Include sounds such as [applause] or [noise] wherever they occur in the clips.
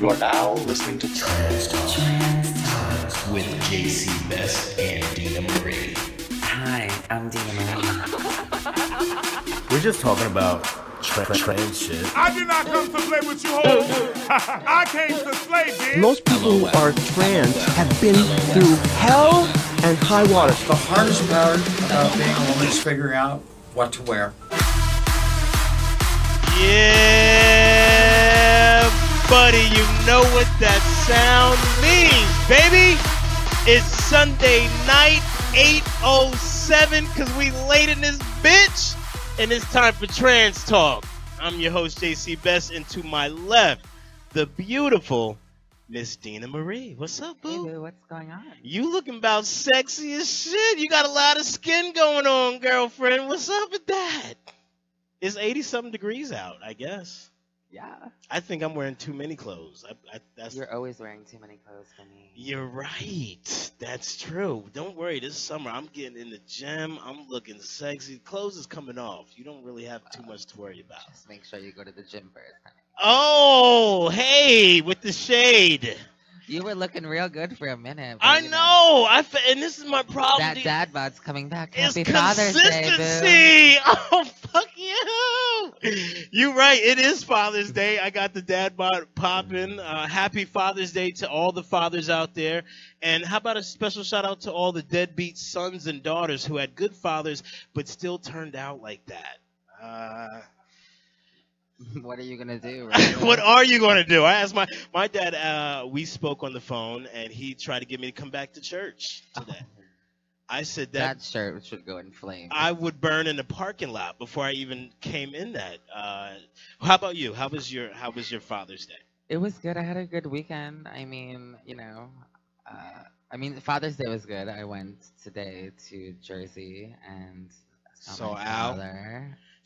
You are now listening to Trans Talk. with JC Best and Dina Marie. Hi, I'm Dina Marie. [laughs] We're just talking about tra- trans shit. I did not come to play with you hoes. [laughs] I came to slay, bitch. Most people who are trans have been through hell and high water. The hardest part about being a woman is figuring out what to wear. Yeah, buddy, you know what that sound means, baby. It's Sunday night, 807, because we late in this bitch, and it's time for Trans Talk. I'm your host, JC Best, and to my left, the beautiful Miss Dina Marie. What's up, Hey, boo? boo, what's going on? You looking about sexy as shit. You got a lot of skin going on, girlfriend. What's up with that? It's 80 something degrees out, I guess. Yeah. I think I'm wearing too many clothes. I, I, that's You're always wearing too many clothes for me. You're right. That's true. Don't worry. This summer, I'm getting in the gym. I'm looking sexy. Clothes is coming off. You don't really have too much to worry about. Just make sure you go to the gym first, honey. Oh, hey, with the shade. You were looking real good for a minute. I you know. I fe- and this is my problem. That The- dad bod's coming back. It's Happy Father's Day, consistency. [laughs] Oh fuck you! You right. It is Father's Day. I got the dad bod popping. Uh, happy Father's Day to all the fathers out there. And how about a special shout out to all the deadbeat sons and daughters who had good fathers but still turned out like that. Uh, [laughs] what are you gonna do? [laughs] right? what are you going to do? I asked my my dad. Uh, we spoke on the phone, and he tried to get me to come back to church today. I said that that shirt should go in flames. I would burn in the parking lot before I even came in that. Uh, how about you? How was your How was your Father's Day? It was good. I had a good weekend. I mean, you know, uh, I mean, Father's Day was good. I went today to Jersey and saw Saw my Al.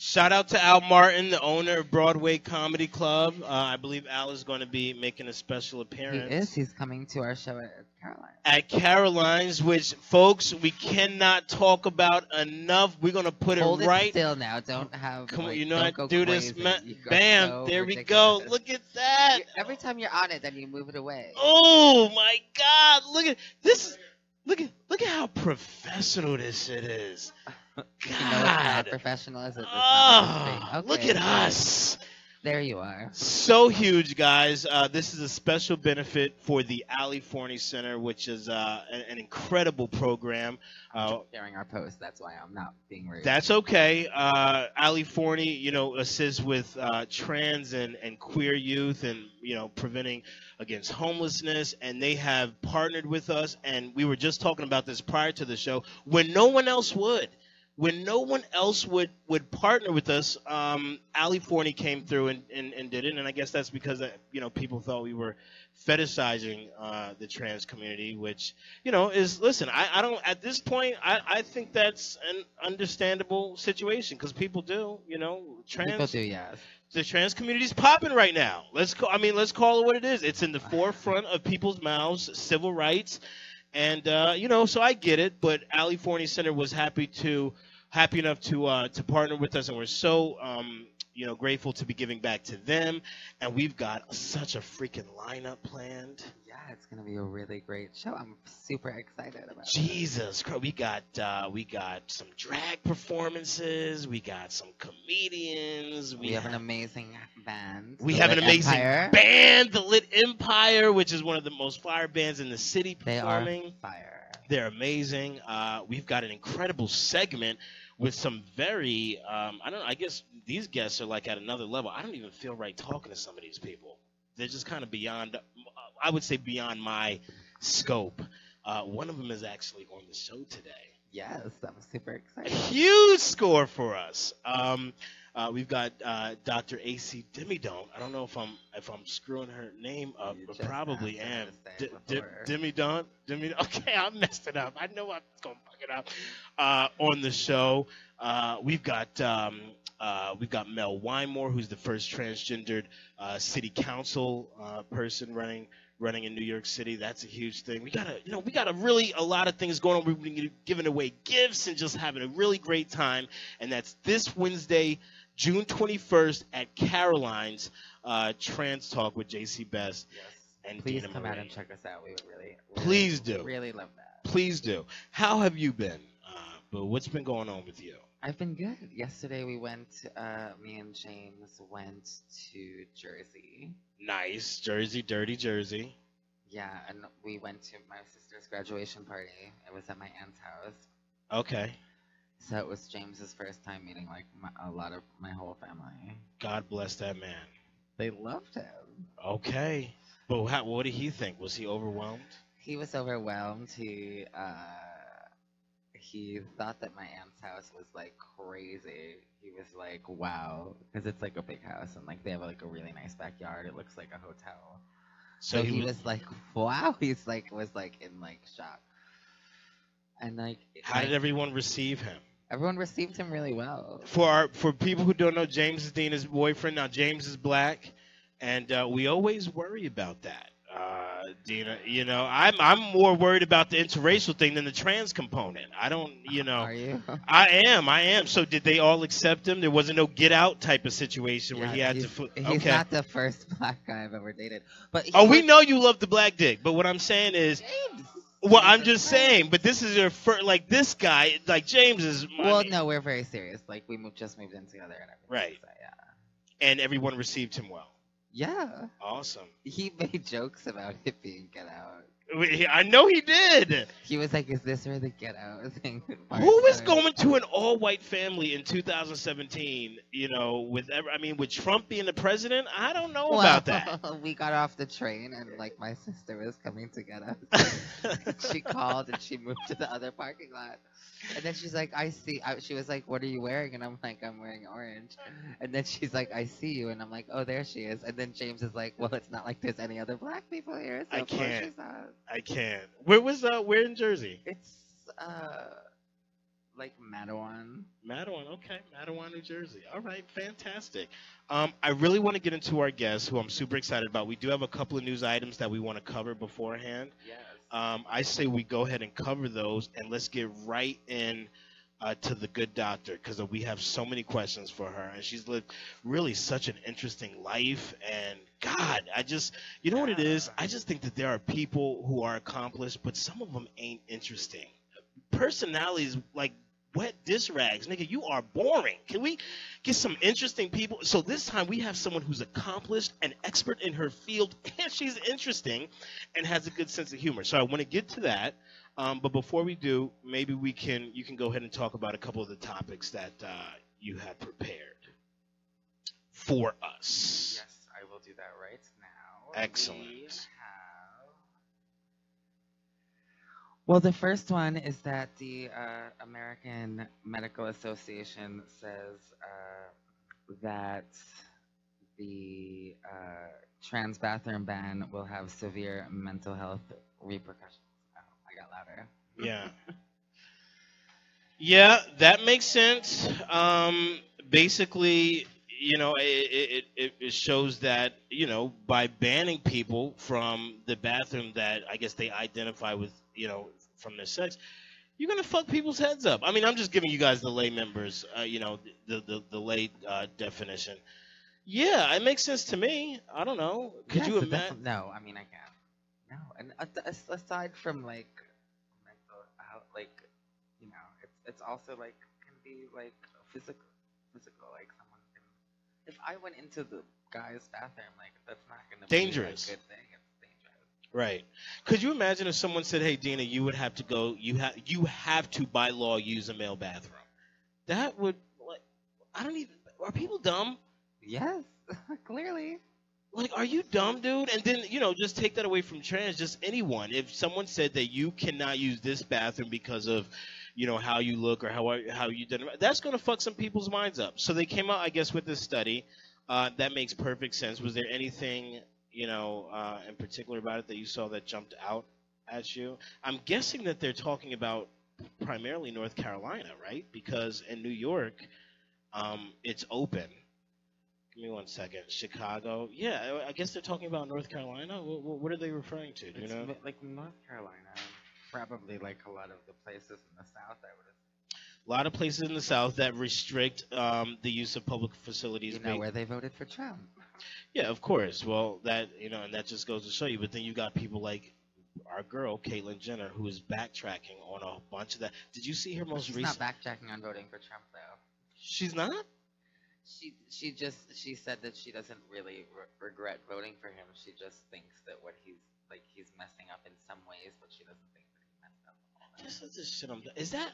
Shout out to Al Martin, the owner of Broadway Comedy Club. Uh, I believe Al is going to be making a special appearance. He is. He's coming to our show at Caroline. At Caroline's, which folks we cannot talk about enough. We're gonna put Hold it it right. still now. Don't have. Come on, like, you know don't I go do this. crazy. Ma- Bam! so there we go. Look at that. You- Every time you're on it, then you move it away. Oh my God! Look at this. Look at look at how professional this shit is. [laughs] God. professional, is it? Oh, not look at us. There you are. So huge, guys. Uh, this is a special benefit for the Ali Forney Center, which is uh, an, an incredible program. Uh, Sharing our post. That's why I'm not being rude. That's okay. Uh, Ali Forney, you know, assists with uh, trans and, and queer youth and, you know, preventing against homelessness. And they have partnered with us. And we were just talking about this prior to the show when no one else would. When no one else would, would partner with us, um, Ali Forney came through and, and, and did it. And I guess that's because, uh, you know, people thought we were fetishizing uh, the trans community, which you know is listen. I, I don't at this point. I, I think that's an understandable situation because people do. You know, trans People do, yes. the trans community's popping right now. Let's call. I mean, let's call it what it is. It's in the [sighs] forefront of people's mouths. Civil rights, and uh, you know, so I get it. But Ali Forney Center was happy to happy enough to uh, to partner with us, and we're so um, you know grateful to be giving back to them. And we've got such a freaking lineup planned. Yeah, it's gonna be a really great show. I'm super excited about it. Jesus Christ, we got uh, we got some drag performances, we got some comedians, we, We have an amazing band. we the have an Lit amazing Empire. band, the Lit Empire, which is one of the most fire bands in the city They are performing. fire. They're amazing. Uh, we've got an incredible segment with some very um, I don't know, I guess these guests are like at another level. I don't even feel right talking to some of these people. They're just kind of beyond I would say beyond my scope. Uh, one of them is actually on the show today. Yes, I'm super excited. huge score for us. Um, uh, we've got uh, Dr. AC Demidont. I don't know if I'm if I'm screwing her name up, You but just probably asked am. to say D- D- before. Demidont. Demidont. [laughs] Okay, I messed it up. I know I'm gonna fuck it up. Uh, on the show, uh, we've got. Um, uh, we've got Mel Wymore, who's the first transgendered uh, city council uh, person running running in New York City. That's a huge thing. We gotta, you know, we got a really a lot of things going on. We've been giving away gifts and just having a really great time. And that's this Wednesday, June 21st at Caroline's uh, Trans Talk with JC Best. Yes. And Please come out and check us out. We would really, really Please do. Really love that. Please do. How have you been? Uh, but what's been going on with you? I've been good. Yesterday we went. Uh, me and James went to Jersey. Nice. Jersey, dirty Jersey. Yeah, and we went to my sister's graduation party. It was at my aunt's house. Okay. So it was James's first time meeting like my, a lot of my whole family. God bless that man. They loved him. Okay. But how, what did he think? Was he overwhelmed? He was overwhelmed. He uh, he thought that my aunt's house was like crazy. He was like, "Wow," because it's like a big house and like they have like a really nice backyard. It looks like a hotel. So, he, was, like, "Wow!" [laughs] He's like was like in like shock. And like, How did everyone receive him? everyone received him really well? For our for people who don't know, James is Dina's boyfriend. Now James is black, and uh, we always worry about that. Uh, Dina, you know, I'm I'm more worried about the interracial thing than the trans component. I don't, you know, Are you? [laughs] I am, I am. So did they all accept him? There wasn't no get out type of situation where he Yeah, had to. Fl- he's okay. not the first [laughs] black guy I've ever dated. But Oh, we know you love the black dick, but what I'm saying is, James. well, I'm just saying. But this is your first, like this guy, like James is. Well, mean- no, we're very serious. Like we moved, just moved in together and everything. Right. So, yeah. and everyone received him well. Yeah. Awesome. He made jokes about it being Get Out. I know he did. He was like, "Is this where the Get Out thing?" [laughs] Who is going to an all-white family in 2017? You know, with ever, I mean, with Trump being the president, I don't know about that. [laughs] We got off the train and like my sister was coming to get us. [laughs] she called and she moved to the other parking lot. And then she's like, I see. I, she was like, What are you wearing? And I'm like, I'm wearing orange. And then she's like, I see you. And I'm like, Oh, there she is. And then James is like, Well, it's not like there's any other black people here. So I of course can't. she's not. I can't. Where was uh? Where in Jersey? It's uh, like Matawan. Matawan, okay, Matawan, New Jersey. All right, fantastic. Um, I really want to get into our guests, who I'm super excited about. We do have a couple of news items that we want to cover beforehand. Yes. Um, I say we go ahead and cover those, and let's get right in uh, to the good doctor because we have so many questions for her, and she's lived really such an interesting life. And God, I just, you know what it is? I just think that there are people who are accomplished, but some of them ain't interesting. Personalities like wet dish rags, nigga. You are boring. Can we get some interesting people? So this time we have someone who's accomplished and expert in her field, [laughs] and she's interesting and has a good sense of humor. So I want to get to that. Um, but before we do, maybe we can you can go ahead and talk about a couple of the topics that uh, you had prepared for us. Yes, I will do that right now. Excellent. We have- Well, the first one is that the uh, American Medical Association says uh, that the uh, trans bathroom ban will have severe mental health repercussions. Oh, I got louder. Yeah. yeah, that makes sense. Um, basically, you know, it, it, it, it shows that, you know, by banning people from the bathroom that I guess they identify with, you know, from their sex, you're gonna fuck people's heads up. I mean, I'm just giving you guys the lay members, uh, you know, the the, the lay uh, definition. Yeah, it makes sense to me. I don't know. Could Yes, you imagine? No, I mean I can't. No, and aside from like mental health, like you know, it's it's also like can be like physical, physical. Like someone can. If I went into the guy's bathroom, like that's not gonna Dangerous. be a good thing. Right. Could you imagine if someone said, "Hey, Dina, you would have to go. You have you have to by law use a male bathroom." That would like. I don't even. Are people dumb? Yes, [laughs] clearly. Like, are you dumb, dude? And then you know, just take that away from trans. Just anyone. If someone said that you cannot use this bathroom because of, you know, how you look or how how you did, that's gonna fuck some people's minds up. So they came out, I guess, with this study. Uh, that makes perfect sense. Was there anything, you know, uh, in particular about it that you saw that jumped out at you? I'm guessing that they're talking about primarily North Carolina, right? Because in New York, um, it's open. Give me one second. Chicago. Yeah, I- I guess they're talking about North Carolina. What, what are they referring to? Do you It's know? like North Carolina, probably like a lot of the places in the South. I would. A lot of places in the South that restrict um, the use of public facilities. You know ba- where they voted for Trump. Yeah, of course. Well, that you know, and that just goes to show you. But then you got people like our girl Caitlyn Jenner, who is backtracking on a bunch of that. Did you see her most She's recent? not backtracking on voting for Trump though. She's not. She she just she said that she doesn't really re- regret voting for him. She just thinks that what he's like he's messing up in some ways, but she doesn't think that he messed up. This is the shit I'm. Is that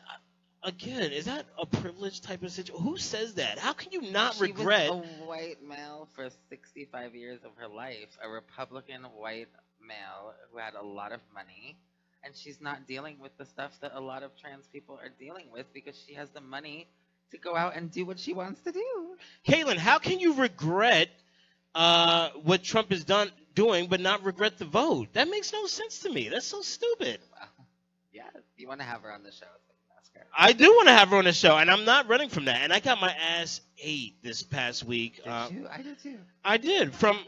again? Is that a privileged type of situation? Who says that? How can you not she regret? was a white male for 65 years of her life, a Republican white male who had a lot of money, and she's not dealing with the stuff that a lot of trans people are dealing with because she has the money to go out and do what she wants to do. Caitlyn, how can you regret uh, what Trump is done doing, but not regret the vote? That makes no sense to me. That's so stupid. Well, yeah, you want to have her on the show, so you can ask her. I do want to have her on the show, and I'm not running from that. And I got my ass ate this past week. Did Uh, you? I did too. I did from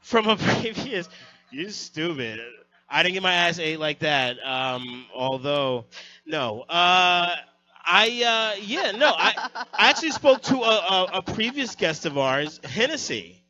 from a [laughs] previous. You stupid. I didn't get my ass ate like that. Um, although, no. Uh, I uh, yeah no. I I actually spoke to a, a, a previous guest of ours, Hennessy,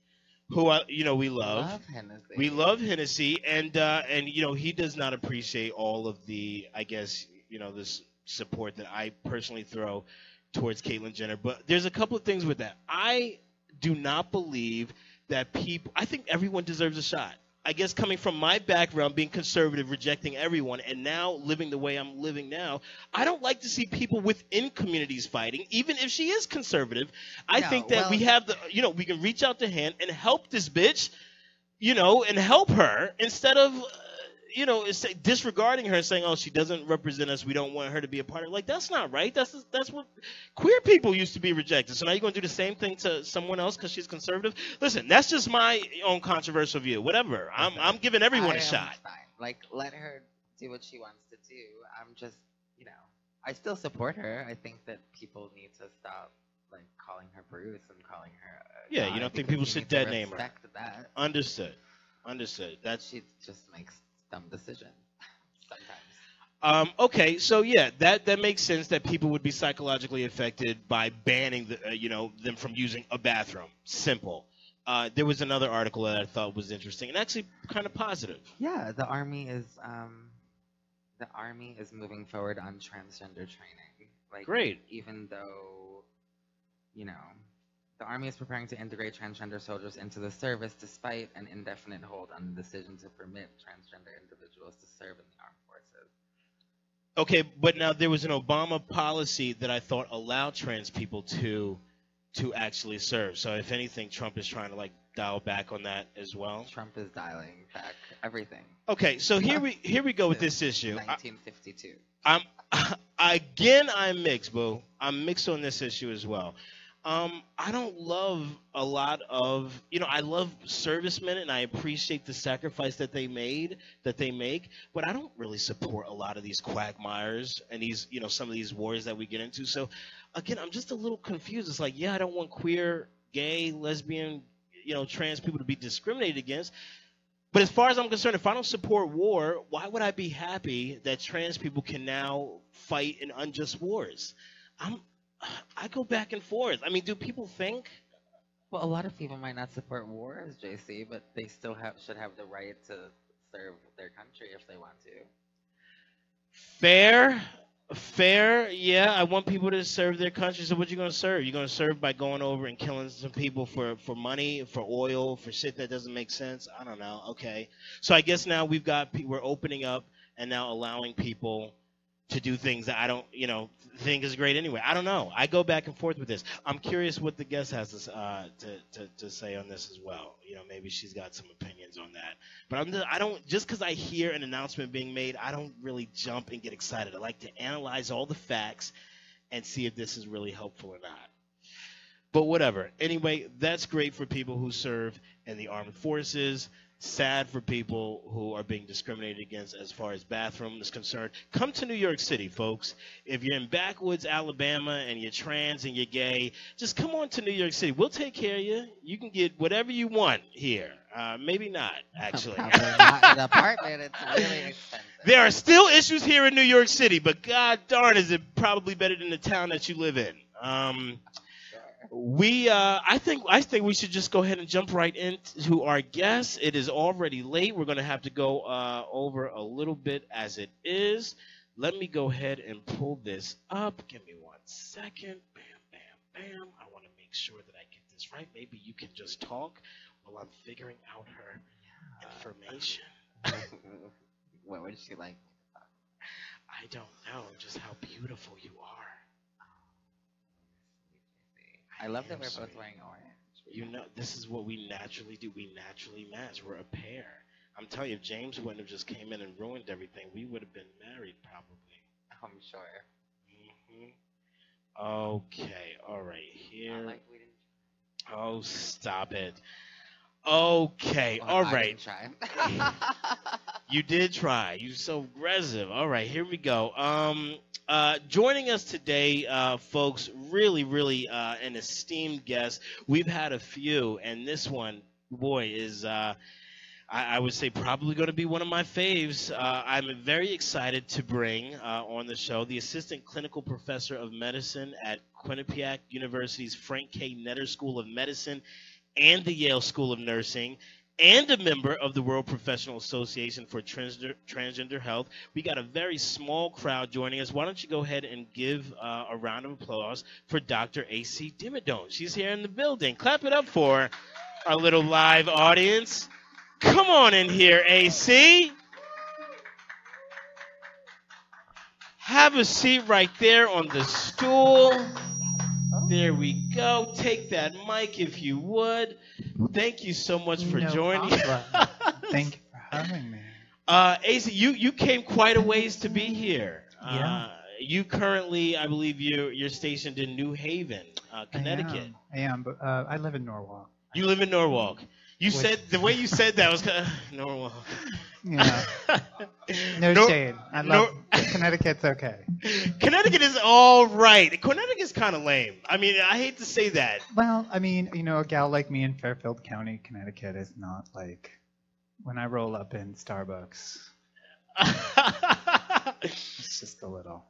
who uh, you know we love. love Hennessy. We love Hennessy, and uh, and you know he does not appreciate all of the, I guess you know this support that I personally throw towards Caitlyn Jenner. But there's a couple of things with that. I do not believe that people. I think everyone deserves a shot. I guess coming from my background, being conservative, rejecting everyone, and now living the way I'm living now, I don't like to see people within communities fighting, even if she is conservative. I No, think that well- we have the, you know, we can reach out to hand and help this bitch you know, and help her instead of, you know, say- disregarding her and saying, "Oh, she doesn't represent us. We don't want her to be a part of." it." Like that's not right. That's that's what queer people used to be rejected. So now you're going to do the same thing to someone else because she's conservative. Listen, that's just my own controversial view. Whatever. I'm I'm giving everyone I a shot. Fine. Like, let her do what she wants to do. I'm just, you know, I still support her. I think that people need to stop like calling her Bruce and calling her. Uh, Yeah, you don't think people should dead name her. That. Understood. Understood. That's She just makes dumb decisions [laughs] sometimes. Um, okay, so yeah, that that makes sense that people would be psychologically affected by banning the, uh, you know them from using a bathroom. Simple. Uh, there was another article that I thought was interesting and actually kind of positive. Yeah, the army is um, the army is moving forward on transgender training. Like, Great. even though, you know, the army is preparing to integrate transgender soldiers into the service, despite an indefinite hold on the decision to permit transgender individuals to serve in the armed forces. Okay, but now there was an Obama policy that I thought allowed trans people to to actually serve. So if anything, Trump is trying to like dial back on that as well. Trump is dialing back everything. Okay, so here we here we go with this issue. I- 1952. I'm [laughs] again I'm mixed, boo. I'm mixed on this issue as well. Um, I don't love a lot of you know I love servicemen and I appreciate the sacrifice that they made that they make, but I don't really support a lot of these quagmires and these you know some of these wars that we get into. So again, I'm just a little confused. It's like yeah, I don't want queer, gay, lesbian, you know, trans people to be discriminated against. But as far as I'm concerned, if I don't support war, why would I be happy that trans people can now fight in unjust wars? I'm, I go back and forth. I mean, do people think? Well, a lot of people might not support wars, JC, but they still have should have the right to serve their country if they want to. Fair, fair, yeah. I want people to serve their country. So what you gonna serve? You're gonna serve by going over and killing some people for for money, for oil, for shit that doesn't make sense. I don't know. Okay, so I guess now we've got we're opening up and now allowing people to do things that I don't, you know, think is great anyway. I don't know. I go back and forth with this. I'm curious what the guest has to uh, to, to to say on this as well. You know, maybe she's got some opinions on that. But I'm just, I don't just because I hear an announcement being made, I don't really jump and get excited. I like to analyze all the facts and see if this is really helpful or not. But whatever. Anyway, that's great for people who serve in the armed forces. Sad for people who are being discriminated against as far as bathroom is concerned. Come to New York City, folks. If you're in backwoods Alabama and you're trans and you're gay, just come on to New York City. We'll take care of you. You can get whatever you want here. Uh, maybe not, actually. [laughs] Not an apartment. It's really expensive. there are still issues here in New York City, but god darn, is it probably better than the town that you live in. Um, we, uh, I think, I think we should just go ahead and jump right into our guests. It is already late. We're gonna have to go uh, over a little bit as it is. Let me go ahead and pull this up. Give me one second. Bam, bam, bam. I want to make sure that I get this right. Maybe you can just talk while I'm figuring out her information. [laughs] what would she like? I don't know just how beautiful you are. I love that we're both wearing orange. You know, this is what we naturally do. We naturally match. We're a pair. I'm telling you, if James wouldn't have just came in and ruined everything, we would have been married probably. [laughs] I'm sure. hmm Okay, all right. Here. Like we didn't. Oh, stop it. Okay, all I right. didn't try. [laughs] [laughs] You did try. You're so aggressive. All right, here we go. Um, uh, joining us today, uh, folks, really, really uh, an esteemed guest. We've had a few, and this one, boy, is. Uh, I would say probably going to be one of my faves. Uh, I'm very excited to bring uh, on the show the assistant clinical professor of medicine at Quinnipiac University's Frank K. Netter School of Medicine and the Yale School of Nursing, and a member of the World Professional Association for Transgender, Transgender Health. We got a very small crowd joining us. Why don't you go ahead and give uh, a round of applause for Dr. A.C. Dimmadome? She's here in the building. Clap it up for our little live audience. Come on in here, AC. Have a seat right there on the stool. There we go. Take that mic if you would. Thank you so much for No joining. [laughs] Thank you for having me. Uh, AC, you, you came quite a ways to be here. Yeah. Uh, you currently, I believe, you you're stationed in New Haven, uh, Connecticut. I am, I am but uh, I live in Norwalk. You live in Norwalk. You Which- said the way you said that was kind of [laughs] Norwalk. Yeah, [laughs] no Nor- shade. I love Connecticut's okay. [laughs] Connecticut is all right. Connecticut's kind of lame. I mean, I hate to say that. Well, I mean, you know, a gal like me in Fairfield County, Connecticut, is not like when I roll up in Starbucks. [laughs] It's just a little,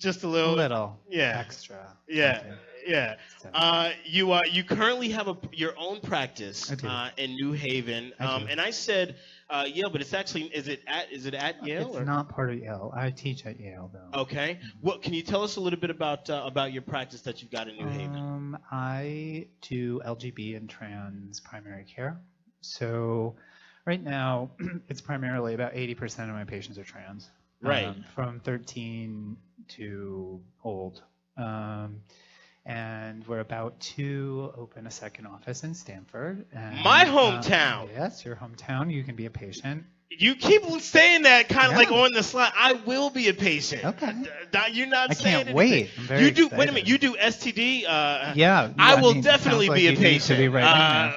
Just a little. little yeah. extra. Yeah. something. Yeah. Uh, you uh, you currently have a your own practice uh, in New Haven, um, and I said uh, Yale, but it's actually is it at is it at Yale? it's or? not part of Yale. I teach at Yale though. Okay. What can you tell us a little bit about uh, about your practice that you've got in New Haven? Um, I do LGB and trans primary care. So right now, [clears throat] it's primarily about 80% of my patients are trans. Right. Um, from 13 to old. Um, and we're about to open a second office in Stamford. And, My uh, hometown. yes, your hometown. You can be a patient. You keep saying that kind of Yeah. like on the slide. I will be a patient. Okay. You're not I saying can't anything. wait. I'm very You do. Wait a minute. You do STD. Uh, Yeah. I yeah, will mean, definitely be like a patient. be right Uh,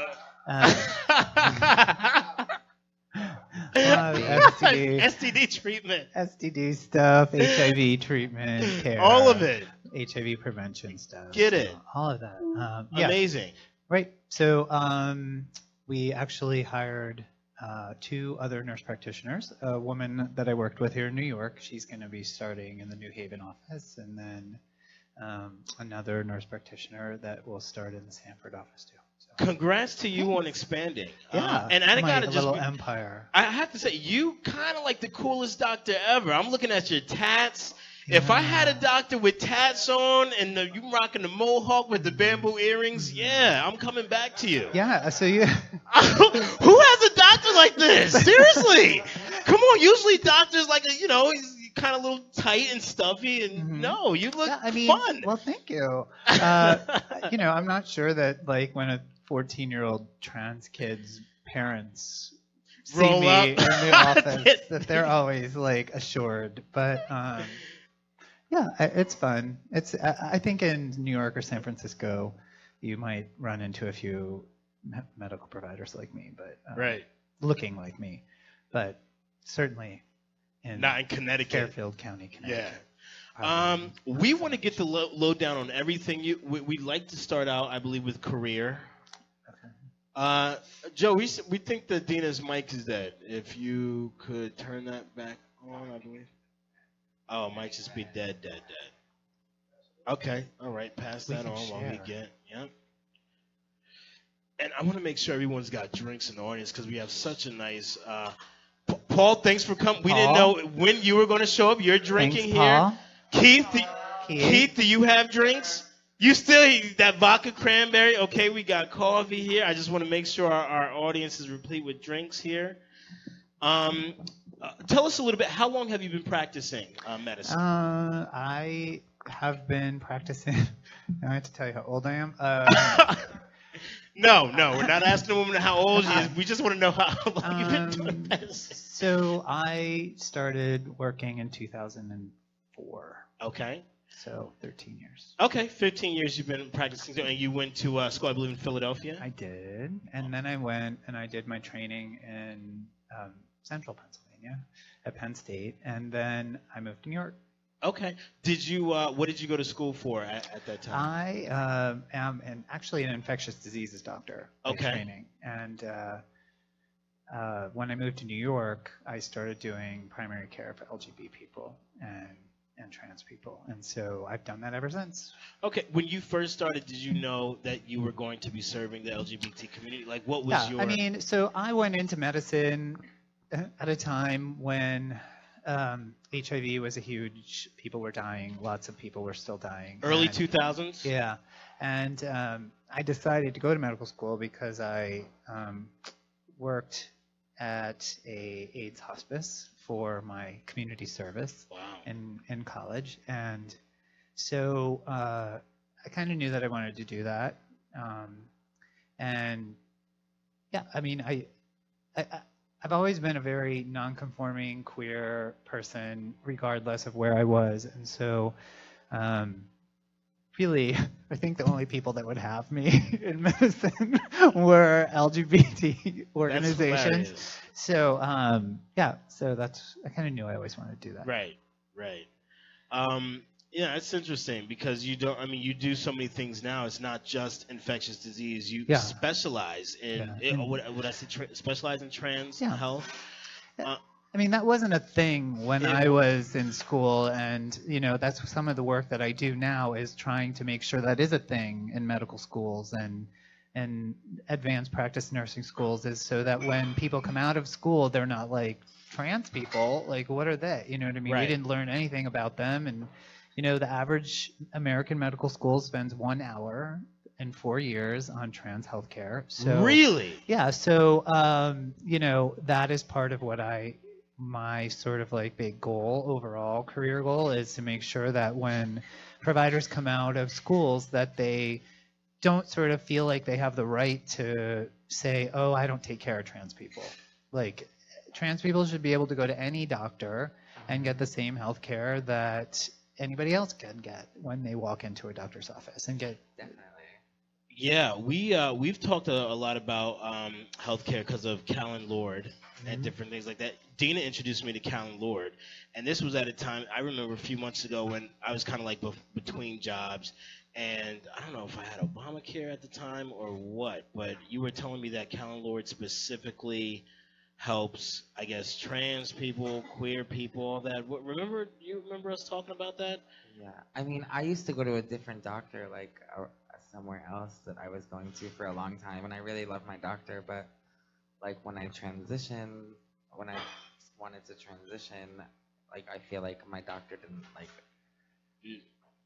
now. [laughs] [laughs] STD. [laughs] STD treatment. STD stuff, HIV treatment, care, All of it. HIV prevention stuff. Get it. all of that. Um, yeah, Amazing. right. So um, we actually hired uh, two other nurse practitioners. A woman that I worked with here in New York. She's going to be starting in the New Haven office, and then um, another nurse practitioner that will start in the Stamford office too. Congrats to you on expanding. Uh, yeah, and I gotta just. little empire. I have to say, you kind of like the coolest doctor ever. I'm looking at your tats. If I had a doctor with tats on and the, you rocking the mohawk with the bamboo earrings, yeah, I'm coming back to you. Yeah. So you. [laughs] Who has a doctor like this? [laughs] Seriously. Come on. Usually doctors like you know, he's kind of a little tight and stuffy, and Mhm. no, you look Yeah, I mean, fun. well, thank you. [laughs] Uh, you know, I'm not sure that like when a 14 year old trans kid's parents see Roll me up. in the [laughs] office that they're always like assured. But um, yeah, it's fun. It's I, I think in New York or San Francisco, you might run into a few me- medical providers like me, but um, right. looking like me, but certainly in Not in Connecticut. Fairfield County, Yeah. Connecticut. Um, we want to get the low, low down on everything. You, we, we'd like to start out, I believe, with career. Uh, Joe, we s- we think that Dina's mic is dead. If you could turn that back on, I believe. Oh, it might just be dead, dead, dead. Okay, all right. Pass We that can on while we share. get. Yep. And I want to make sure everyone's got drinks in the audience because we have such a nice. Uh, Paul, thanks for coming. We didn't know when you were going to show up. You're drinking Thanks, here. Paul. Keith, do, Keith. Keith, do you have drinks? You still that vodka cranberry? Okay, we got coffee here. I just want to make sure our, our audience is replete with drinks here. Um, uh, tell us a little bit. How long have you been practicing uh, medicine? Uh, I have been practicing. [laughs] I have to tell you how old I am. Uh, [laughs] no, no, we're not asking a woman how old she is. [laughs] We just want to know how long you've been doing Um, medicine. so I started working in 2004. Okay. So 13 years. Okay, 15 years you've been practicing, and you went to uh, school, I believe, in Philadelphia. I did, and then I went and I did my training in um, Central Pennsylvania at Penn State, and then I moved to New York. Okay. Did you? Uh, what did you go to school for at, at that time? I um, am an, actually an infectious diseases doctor Okay. training, and uh, uh, when I moved to New York, I started doing primary care for LGBT people and and trans people, and so I've done that ever since. Okay, when you first started, did you know that you were going to be serving the LGBT community? Like, what was yeah, your? I mean, so I went into medicine at a time when um, HIV was a huge. People were dying. Lots of people were still dying. early and- 2000s. Yeah, and um, I decided to go to medical school because I um, worked at a AIDS hospice for my community service Wow. in in college, and so uh, I kind of knew that I wanted to do that, um, and yeah, I mean, I, I I- I've always been a very non-conforming queer person, regardless of where I was, and so. Um, Really, [laughs] I think the only people that would have me [laughs] in medicine [laughs] were LGBT organizations. So, um, yeah, so that's I kind of knew I always wanted to do that. Right, right. Um, yeah, it's interesting because you don't. I mean, you do so many things now. It's not just infectious disease. You Yeah. specialize in. Yeah. in would, would I say tra- specialize in trans Yeah. health? I mean, that wasn't a thing when Yeah. I was in school, and you know, that's some of the work that I do now is trying to make sure that is a thing in medical schools and and advanced practice nursing schools is so that when people come out of school, they're not like trans people. Like, what are they? You know what I mean? Right. We didn't learn anything about them, and you know, the average American medical school spends one hour in four years on trans healthcare. So really? yeah so um, you know that is part of what i my sort of like big goal overall career goal is to make sure that when providers come out of schools that they don't sort of feel like they have the right to say oh i don't take care of trans people like trans people should be able to go to any doctor and get the same health care that anybody else can get when they walk into a doctor's office and get Definitely. Yeah, we uh, we've talked a, a lot about um, healthcare because of Callen-Lorde and different things like that. Dina introduced me to Callen-Lorde, and this was at a time I remember a few months ago when I was kind of like bef- between jobs, and I don't know if I had Obamacare at the time or what, but you were telling me that Callen-Lorde specifically helps, I guess, trans people, queer people, all that. What, remember you remember us talking about that? Yeah, I mean, I used to go to a different doctor, like uh, somewhere else that I was going to for a long time, and I really loved my doctor. But like when I transitioned, when I wanted to transition, like I feel like my doctor didn't like.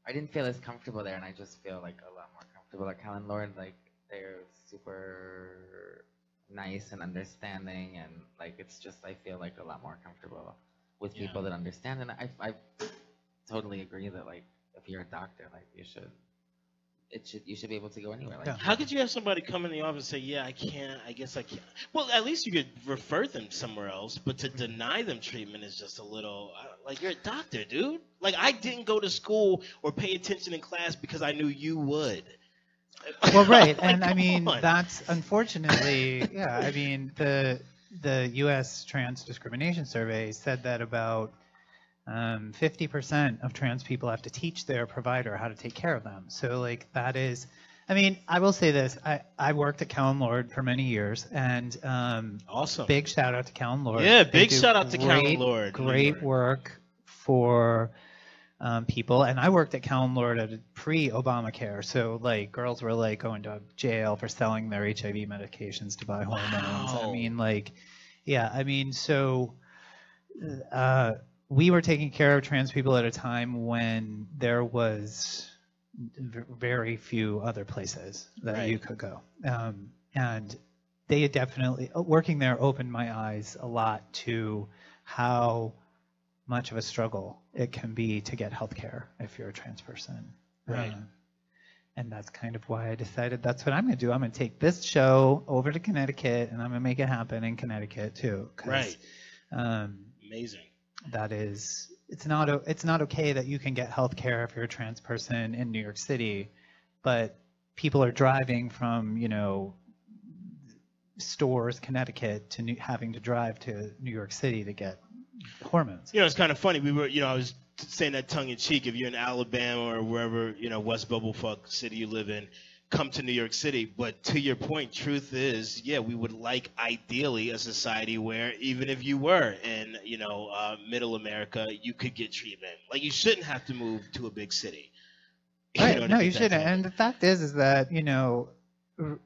I didn't feel as comfortable there, and I just feel like a lot more comfortable at Callen-Lorde. Like they're super nice and understanding, and like it's just I feel like a lot more comfortable with Yeah. people that understand. And I I totally agree that like if you're a doctor, like you should it should you should be able to go anywhere. Like Yeah. How could you have somebody come in the office and say, "Yeah, I can't. I guess I can't." Well, at least you could refer them somewhere else. But to deny them treatment is just a little uh, like you're a doctor, dude. Like I didn't go to school or pay attention in class because I knew you would. [laughs] well right [laughs] Like, and i mean on. that's unfortunately yeah i mean the the us trans discrimination survey said that about um, 50% of trans people have to teach their provider how to take care of them so like that is I mean, I will say this. I, I worked at Callen-Lorde for many years, and um, Awesome. big shout out to Callen-Lorde. Yeah, They big shout out to Cowan great- Lord, Great work for um, people, and I worked at Callen-Lorde at pre-Obamacare, so like girls were like going to jail for selling their HIV medications to buy hormones. I mean, like, yeah, I mean, so uh, we were taking care of trans people at a time when there was v- very few other places that Right. you could go. Um, and they had definitely, uh, working there opened my eyes a lot to how much of a struggle it can be to get health care if you're a trans person. Right. Um, and that's kind of why I decided that's what I'm going to do. I'm going to take this show over to Connecticut and I'm going to make it happen in Connecticut too. Right. Um, Amazing. That is it's not it's not okay that you can get health care if you're a trans person in New York City, but people are driving from you know stores Connecticut to New, having to drive to New York City to get hormones. You know, it's kind of funny. We were, you know, I was saying that tongue in cheek. If you're in Alabama or wherever, you know, West Bubblefuck city you live in, come to New York City. But to your point, truth is, yeah, we would like ideally a society where even if you were in, you know, uh, middle America, you could get treatment. Like you shouldn't have to move to a big city. [laughs] You Right. know, no, you shouldn't. And the fact is, is that you know, r-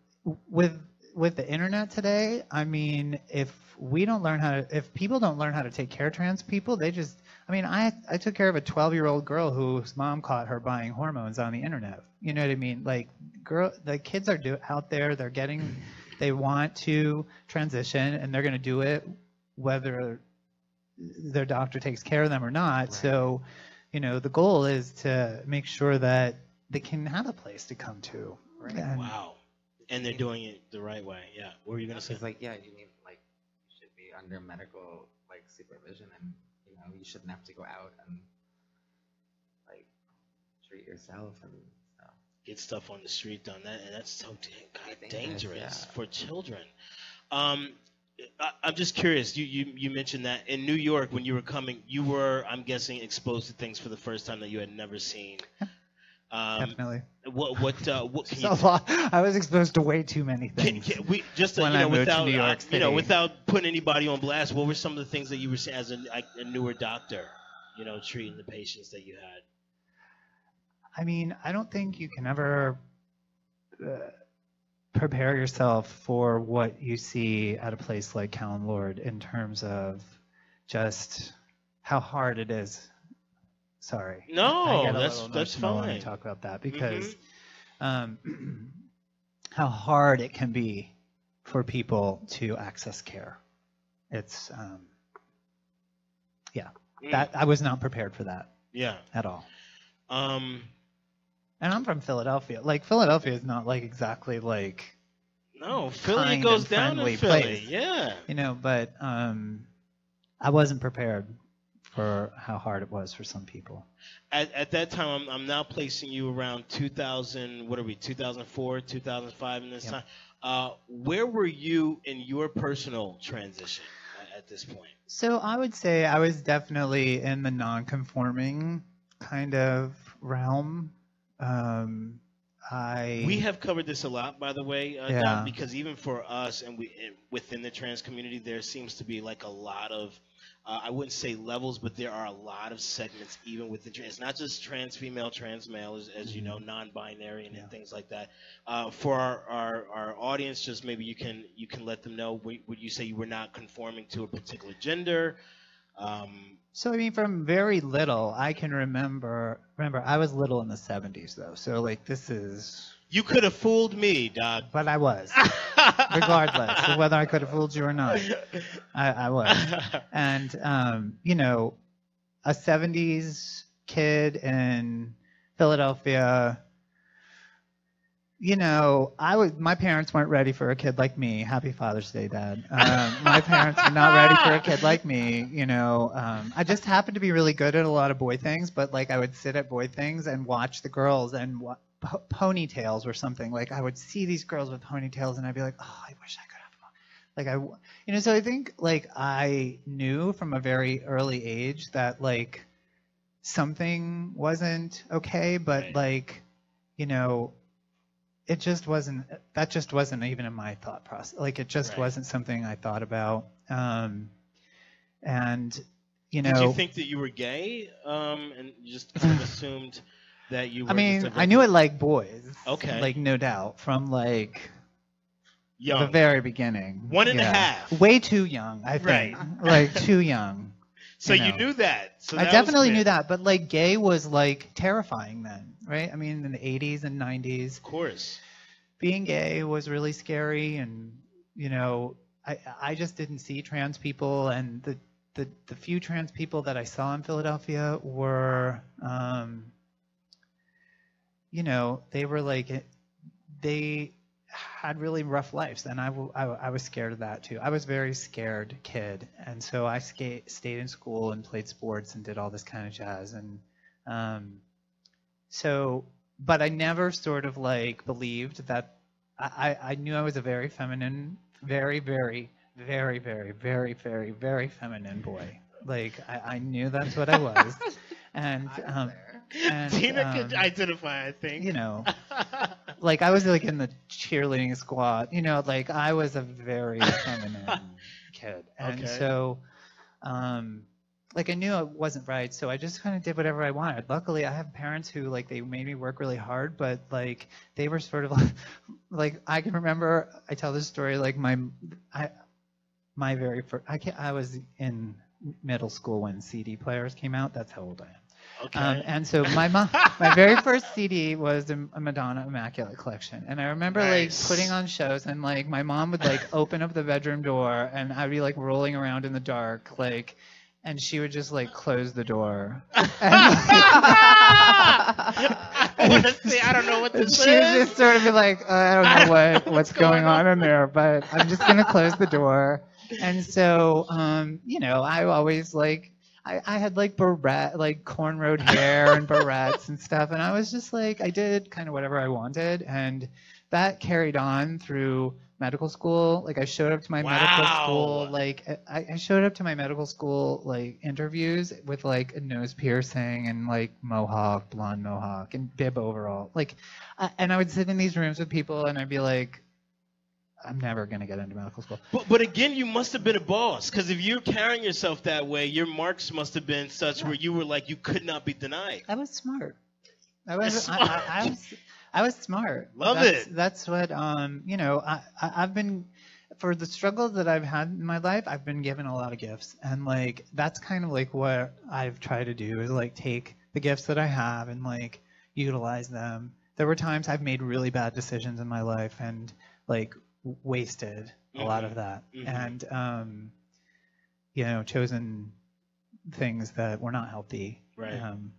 with with the internet today, I mean, if we don't learn how to, if people don't learn how to take care of trans people, they just, I mean, I I took care of a 12 year old girl whose mom caught her buying hormones on the internet. You know what I mean? Like, girl, the kids are do, out there, they're getting, they want to transition, and they're going to do it whether their doctor takes care of them or not. So, you know, the goal is to make sure that they can have a place to come to. Right. And- Wow. And they're doing it the right way. Yeah. What were you gonna say? It's like, yeah, you need like you should be under medical like supervision, and you know you shouldn't have to go out and like treat yourself and stuff. get stuff on the street done. That and that's so da- God, Dangerous, yeah. for children. Um, I, I'm just curious. You, you you mentioned that in New York when you were coming, you were I'm guessing exposed to things for the first time that you had never seen. [laughs] Um, Definitely. what what uh, what [laughs] can So you? lot- I was exposed to way too many things. can we just uh, when you I know without uh, you know without putting anybody on blast, what were some of the things that you were saying as a, a newer doctor, you know, treating the patients that you had? I mean, I don't think you can ever uh, prepare yourself for what you see at a place like Callen-Lorde in terms of just how hard it is. Sorry. No, I get a that's- that's emotional when I talk about that because Mhm. um, [clears throat] how hard it can be for people to access care. It's um, yeah, Mm, that I was not prepared for that yeah. at all. Um, And I'm from Philadelphia. Like Philadelphia is not like exactly like No, Philly goes down in Philly. place. Yeah. you know, but um, I wasn't prepared for how hard it was for some people. At, at that time, I'm, I'm now placing you around 2000. What are we? 2004, 2005 in this Yep. time. Uh, where were you in your personal transition at, at this point? So I would say I was definitely in the non-conforming kind of realm. Um, I We have covered this a lot, by the way, uh, Yeah. because even for us and we and within the trans community, there seems to be like a lot of. Uh, I wouldn't say levels, but there are a lot of segments even within trans. It's not just trans female, trans male, as, as you know, non-binary and, Mm-hmm. Yeah. things like that. Uh, for our, our, our audience, just maybe you can you can let them know. Would, would you say you were not conforming to a particular gender? Um, So I mean, from very little, I can remember. Remember, I was little in the '70s, though. So like, this is. you could have fooled me, Doc. But I was, [laughs] regardless of whether I could have fooled you or not. I, I was. And um, you know, a '70s kid in Philadelphia. You know, I was. My parents weren't ready for a kid like me. Happy Father's Day, Dad. Um, my parents were not ready for a kid like me. You know, um, I just happened to be really good at a lot of boy things. But like, I would sit at boy things and watch the girls and wa- po- ponytails or something. Like, I would see these girls with ponytails, and I'd be like, oh, I wish I could. Like, i you know, so I think like I knew from a very early age that like something wasn't okay, but Right. like, you know, it just wasn't that just wasn't even in my thought process like it just Right. wasn't something i thought about um and you know Did you think that you were gay? Um, and you just kind of assumed that you were. i mean I knew it like boys Okay. like no doubt from like the very beginning One and a half. way too young i think Right. [laughs] like too young [laughs] so you you knew that. So I that definitely knew that, but like gay was like terrifying then, right? I mean, in the 80s and 90s, Of course. being gay was really scary, and you know, I I just didn't see trans people, and the the, the few trans people that I saw in Philadelphia were, um, you know, they were like, they had really rough lives, and I, w- I, w- I was scared of that too. I was a very scared kid, and so I skate, stayed in school and played sports and did all this kind of jazz, and um, so, but I never sort of like believed that. I, I knew I was a very feminine, very, very, very, very, very, very, very feminine boy. Like I, I knew that's what I was, [laughs] and um. And Tina could um, identify, I think. you know, [laughs] like I was like in the cheerleading squad. You know, like I was a very [laughs] feminine kid, and Okay. so, um, like I knew it wasn't right, so I just kind of did whatever I wanted. Luckily, I have parents who like they made me work really hard, but like they were sort of like, [laughs] like I can remember. I tell this story like my, I, my very first. I can't. I was in middle school when CD players came out. That's how old I am. Okay. Um, and so my mom, my very first CD was the Madonna Immaculate Collection, and I remember Nice. like putting on shows, and like my mom would like open up the bedroom door, and I'd be like rolling around in the dark, like, and she would just like close the door. And, [laughs] I don't know what this she would just sort of be like, "Uh, I don't [laughs] know what what's going on in there, but I'm just gonna close the door. And so, um, you know, I always like. I, I had like barrette, like cornrowed hair and barrettes and stuff, and I was just like, I did kind of whatever I wanted, and that carried on through medical school. Like I showed up to my medical school, like I, I showed up to my medical school like interviews with like a nose piercing and like mohawk, blonde mohawk, and bib overall. Like, I, and I would sit in these rooms with people, and I'd be like, I'm never gonna get into medical school. But, but again, you must have been a boss because if you're carrying yourself that way, your marks must have been such where you were like you could not be denied. I was smart. I was. You're I, I, I was. I was smart. Love that's, it. That's what. Um. You know. I, I. I've been. For the struggles that I've had in my life, I've been given a lot of gifts, and like that's kind of like what I've tried to do is like take the gifts that I have and like utilize them. There were times I've made really bad decisions in my life and like wasted a lot of that, Mhm. and um, you know, chosen things that were not healthy. Right. Um,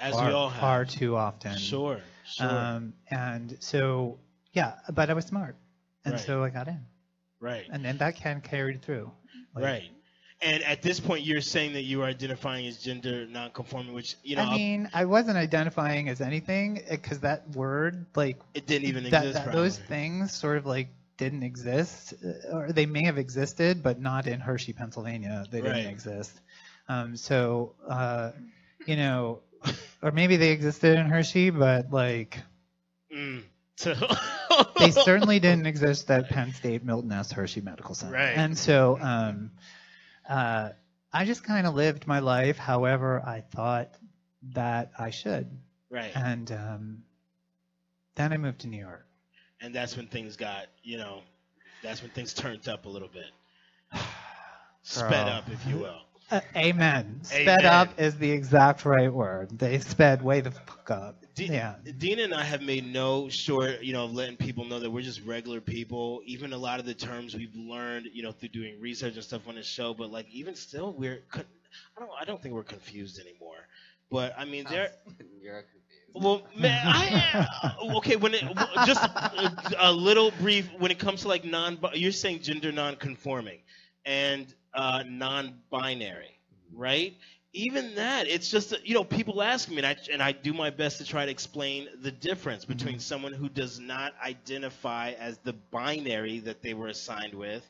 As far, we all have. far too often. Sure. Sure. Um, and so, yeah, but I was smart, and Right. so I got in, right. and then that can carried through. Like, right. And at this point, you're saying that you are identifying as gender nonconforming, which you know I mean, I wasn't identifying as anything because that word, like it didn't even that, exist. that those things, sort of like didn't exist, or they may have existed, but not in Hershey, Pennsylvania. They didn't exist. Um, so, uh, you know, or maybe they existed in Hershey, but like Mm. So they certainly didn't exist at Penn State Milton S. Hershey Medical Center. Right. And so um, uh, I just kind of lived my life however I thought that I should. right. And um, then I moved to New York. And that's when things got, you know, that's when things turned up a little bit. [sighs] Sped up, if you will. Uh, amen. Sped up is the exact right word. They sped way the fuck up. D- yeah. Dina and I have made no short, you know, of letting people know that we're just regular people. Even a lot of the terms we've learned, you know, through doing research and stuff on the show. But like, even still, we're, con- I don't, I don't think we're confused anymore. But I mean, there. [laughs] You're confused. Well, man, I am. [laughs] okay. When it just a, a little brief when it comes to like non, you're saying gender non-conforming and uh, non-binary, right? Even that, it's just you know people ask me, and I and I do my best to try to explain the difference mm-hmm. between someone who does not identify as the binary that they were assigned with,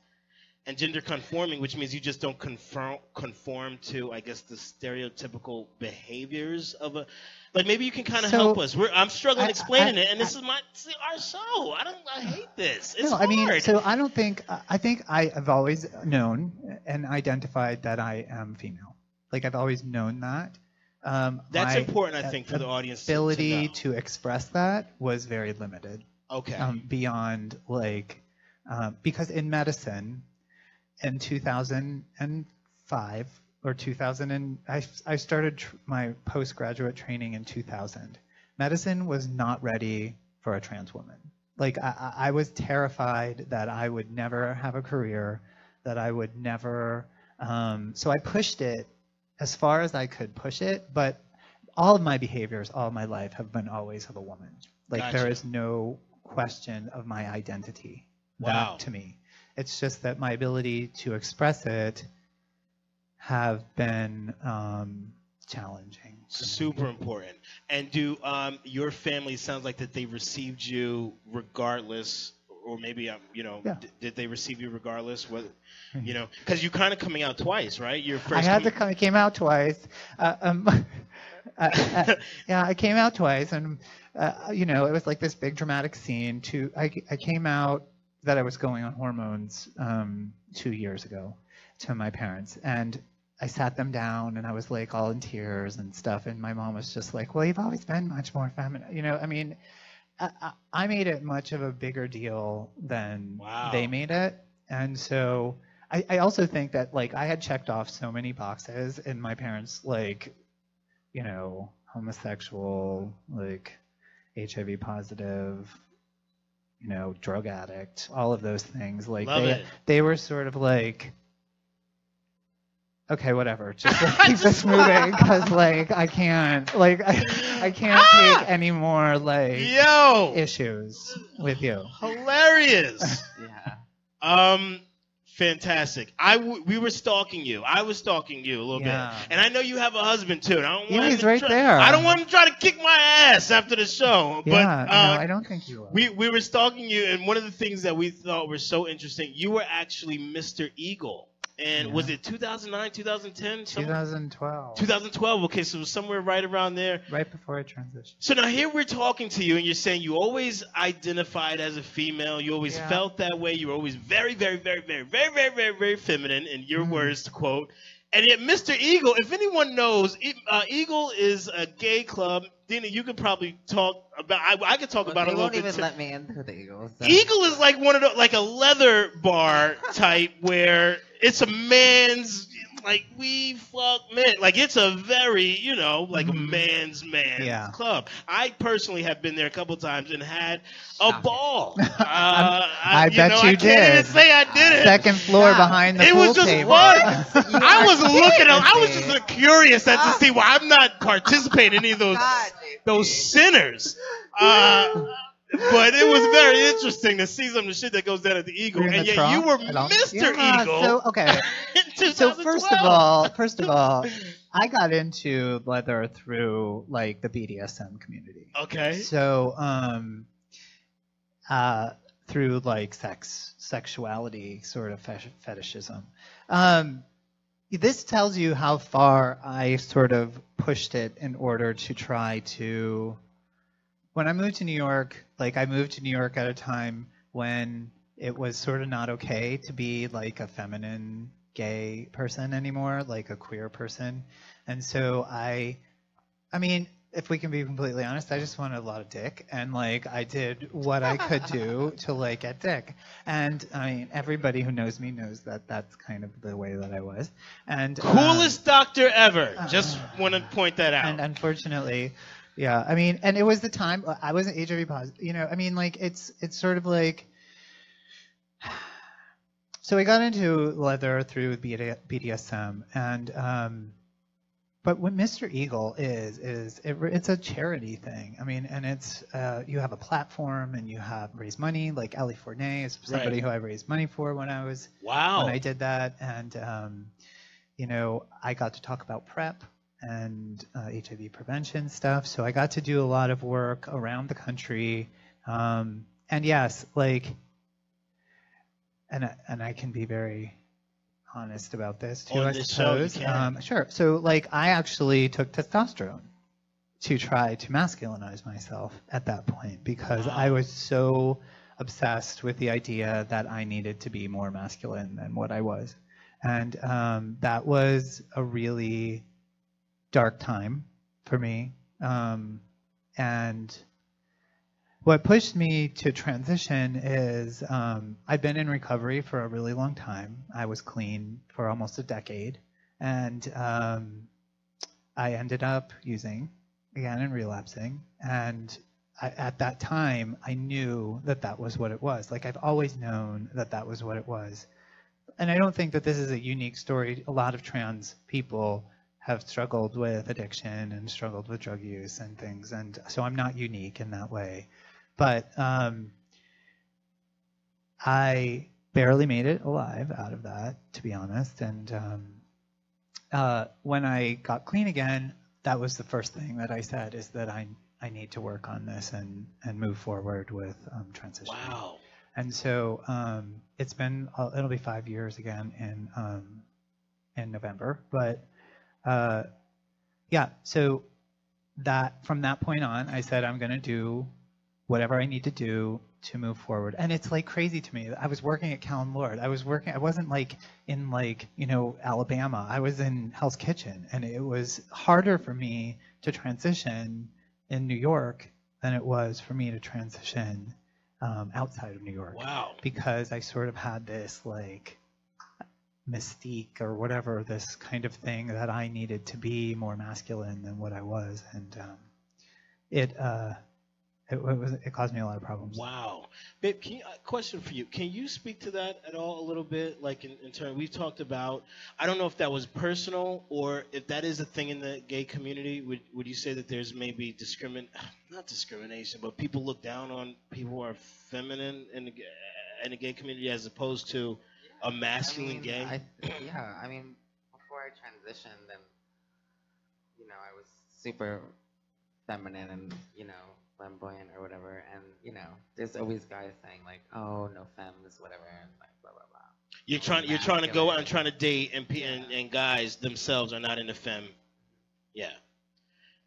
and gender conforming, which means you just don't conform conform to, I guess, the stereotypical behaviors of a Like maybe you can kind of So, help us. We're, I'm struggling I- explaining I- it, and this is my see, our show. I don't. I hate this. It's no, I mean, so I don't think I think I have always known and identified that I am female. Like I've always known that. Um, That's my important, I think, for the audience to- Ability know. to, express that was very limited. okay. Um, beyond like um, because in medicine, in 2005 or 2000 and I, I started tr- my postgraduate training in 2000 medicine was not ready for a trans woman like I, I I was terrified that i would never have a career that i would never um, so i pushed it as far as i could push it but all of my behaviors all of my life have been always of a woman like there Gotcha. is no question of my identity Wow. that to me it's just that my ability to express it have been um, challenging. Super important. And do um, your family sounds like that they received you regardless, or maybe um, you know, Yeah. d- did they receive you regardless? What, you know, because you're kind of coming out twice, right? Your first. I had to coming- come. I came out twice. Uh, um, [laughs] uh, uh, yeah, I came out twice, and uh, you know, it was like this big dramatic scene. To I, I came out that I was going on hormones um, two years ago to my parents, and I sat them down, and I was like all in tears and stuff, and my mom was just like, "Well, you've always been much more feminine," you know. I mean. I, I- made it much of a bigger deal than Wow. they made it, and so I, I also think that like I had checked off so many boxes in my parents like, you know, homosexual, like HIV positive, you know, drug addict, all of those things. Like Love they it. they were sort of like Okay, whatever. [laughs] Just like, keep this moving because, [laughs] like, I can't, like, I, I can't Ah! take any more, like, Yo, issues with you. hilarious. [laughs] Yeah. um, fantastic. I w- we were stalking you. I was stalking you a little Yeah. bit, and I know you have a husband too. And I don't Yeah, want him he's to right try- there. I don't want him to try to kick my ass after the show. But yeah, uh, no, I don't think you are. We we were stalking you, and one of the things that we thought were so interesting, you were actually Mr. Eagle, and Yeah. was it 2009, 2010, somewhere? 2012, 2012? Okay, so it was somewhere right around there. right before I transitioned. So now here we're talking to you, and you're saying you always identified as a female. You always Yeah. felt that way. You were always very, very, very, very, very, very, very, very feminine, in your Mhm. words to quote. And yet, Mr. Eagle, if anyone knows, uh, Eagle is a gay club. Dina, you could probably talk about. I, I could talk Well, about they it a little won't even let me into the Eagles. so- Eagle is like one of the like a leather bar [laughs] type where it's a man's like we fuck men like it's a very you know like a Mhm. man's man Yeah. club. I personally have been there a couple times and had a Stop ball. [laughs] Uh, I you bet know, you I can't even did. say I did it. Second floor Stop. behind the It pool was just table. fun. [laughs] I was looking. I was just curious as to see why I'm not participating in any of those God, those sinners. [laughs] Uh, but it was very interesting to see some of the shit that goes down at the Eagle, Were you in and yet you were trunk at all? Mr. Yeah, Eagle So okay. [laughs] So first of all, first of all, I got into leather through like the BDSM community. okay, So um, uh, through like sex, sexuality, sort of fetish- fetishism. Um, this tells you how far I sort of pushed it in order to try to. When I moved to New York, like I moved to New York at a time when it was sort of not okay to be like a feminine gay person anymore, like a queer person. And so I, I mean, if we can be completely honest, I just wanted a lot of dick, and like I did what I could do [laughs] to like get dick. And I mean, everybody who knows me knows that that's kind of the way that I was. And um, coolest doctor ever. Just want to point that out. and unfortunately, yeah, I mean, and it was the time I wasn't HIV positive. You know, I mean, like it's it's sort of like. [sighs] So I got into leather through BDSM, and um, but what Mr. Eagle is is it, it's a charity thing. I mean, and it's uh, you have a platform and you have raise money. Like Ali Forney is somebody Right. who I raised money for when I was wow. when I did that, and um, you know, I got to talk about PrEP and uh, HIV prevention stuff. So I got to do a lot of work around the country, um, and yes, like, and I- and I can be very honest about this too. On I this suppose. Um, sure. So like, I actually took testosterone to try to masculinize myself at that point because Wow. I was so obsessed with the idea that I needed to be more masculine than what I was. And um, that was a really dark time for me. Um, and what pushed me to transition is um, I've been in recovery for a really long time. I was clean for almost a decade. And um, I ended up using again and relapsing. And I, at that time, I knew that that was what it was. Like I've always known that that was what it was. And I don't think that this is a unique story. A lot of trans people have struggled with addiction and struggled with drug use and things. And so I'm not unique in that way. But um, I barely made it alive out of that, to be honest. And um, uh, when I got clean again, that was the first thing that I said is that I I need to work on this and and move forward with um, transition. Wow. And so um, it's been uh, it'll be five years again in um, in November, but uh, yeah. So that from that point on, I said I'm going to do whatever I need to do to move forward. And it's like crazy to me. I was working at Callen-Lorde. I was working. I wasn't like in like you know Alabama. I was in Hell's Kitchen, and it was harder for me to transition in New York than it was for me to transition um, outside of New York Wow. because I sort of had this like mystique or whatever, this kind of thing that I needed to be more masculine than what I was, and um, it uh, it, it was it caused me a lot of problems. Wow. Babe, can you, uh, question for you. Can you speak to that at all a little bit? Like in, in terms, we've talked about, I don't know if that was personal or if that is a thing in the gay community. Would, would you say that there's maybe discrimin, not discrimination, but people look down on people who are feminine in the, in the gay community as opposed to a masculine I mean, gay? I, yeah, I mean, before I transitioned, and you know, I was super feminine and you know flamboyant or whatever, and you know, there's always guys saying like, "Oh, no femmes, whatever," and like blah blah blah. You're trying, you're trying to go out and trying to date, and, pe- and and guys themselves are not in the femme. Mm-hmm. Yeah.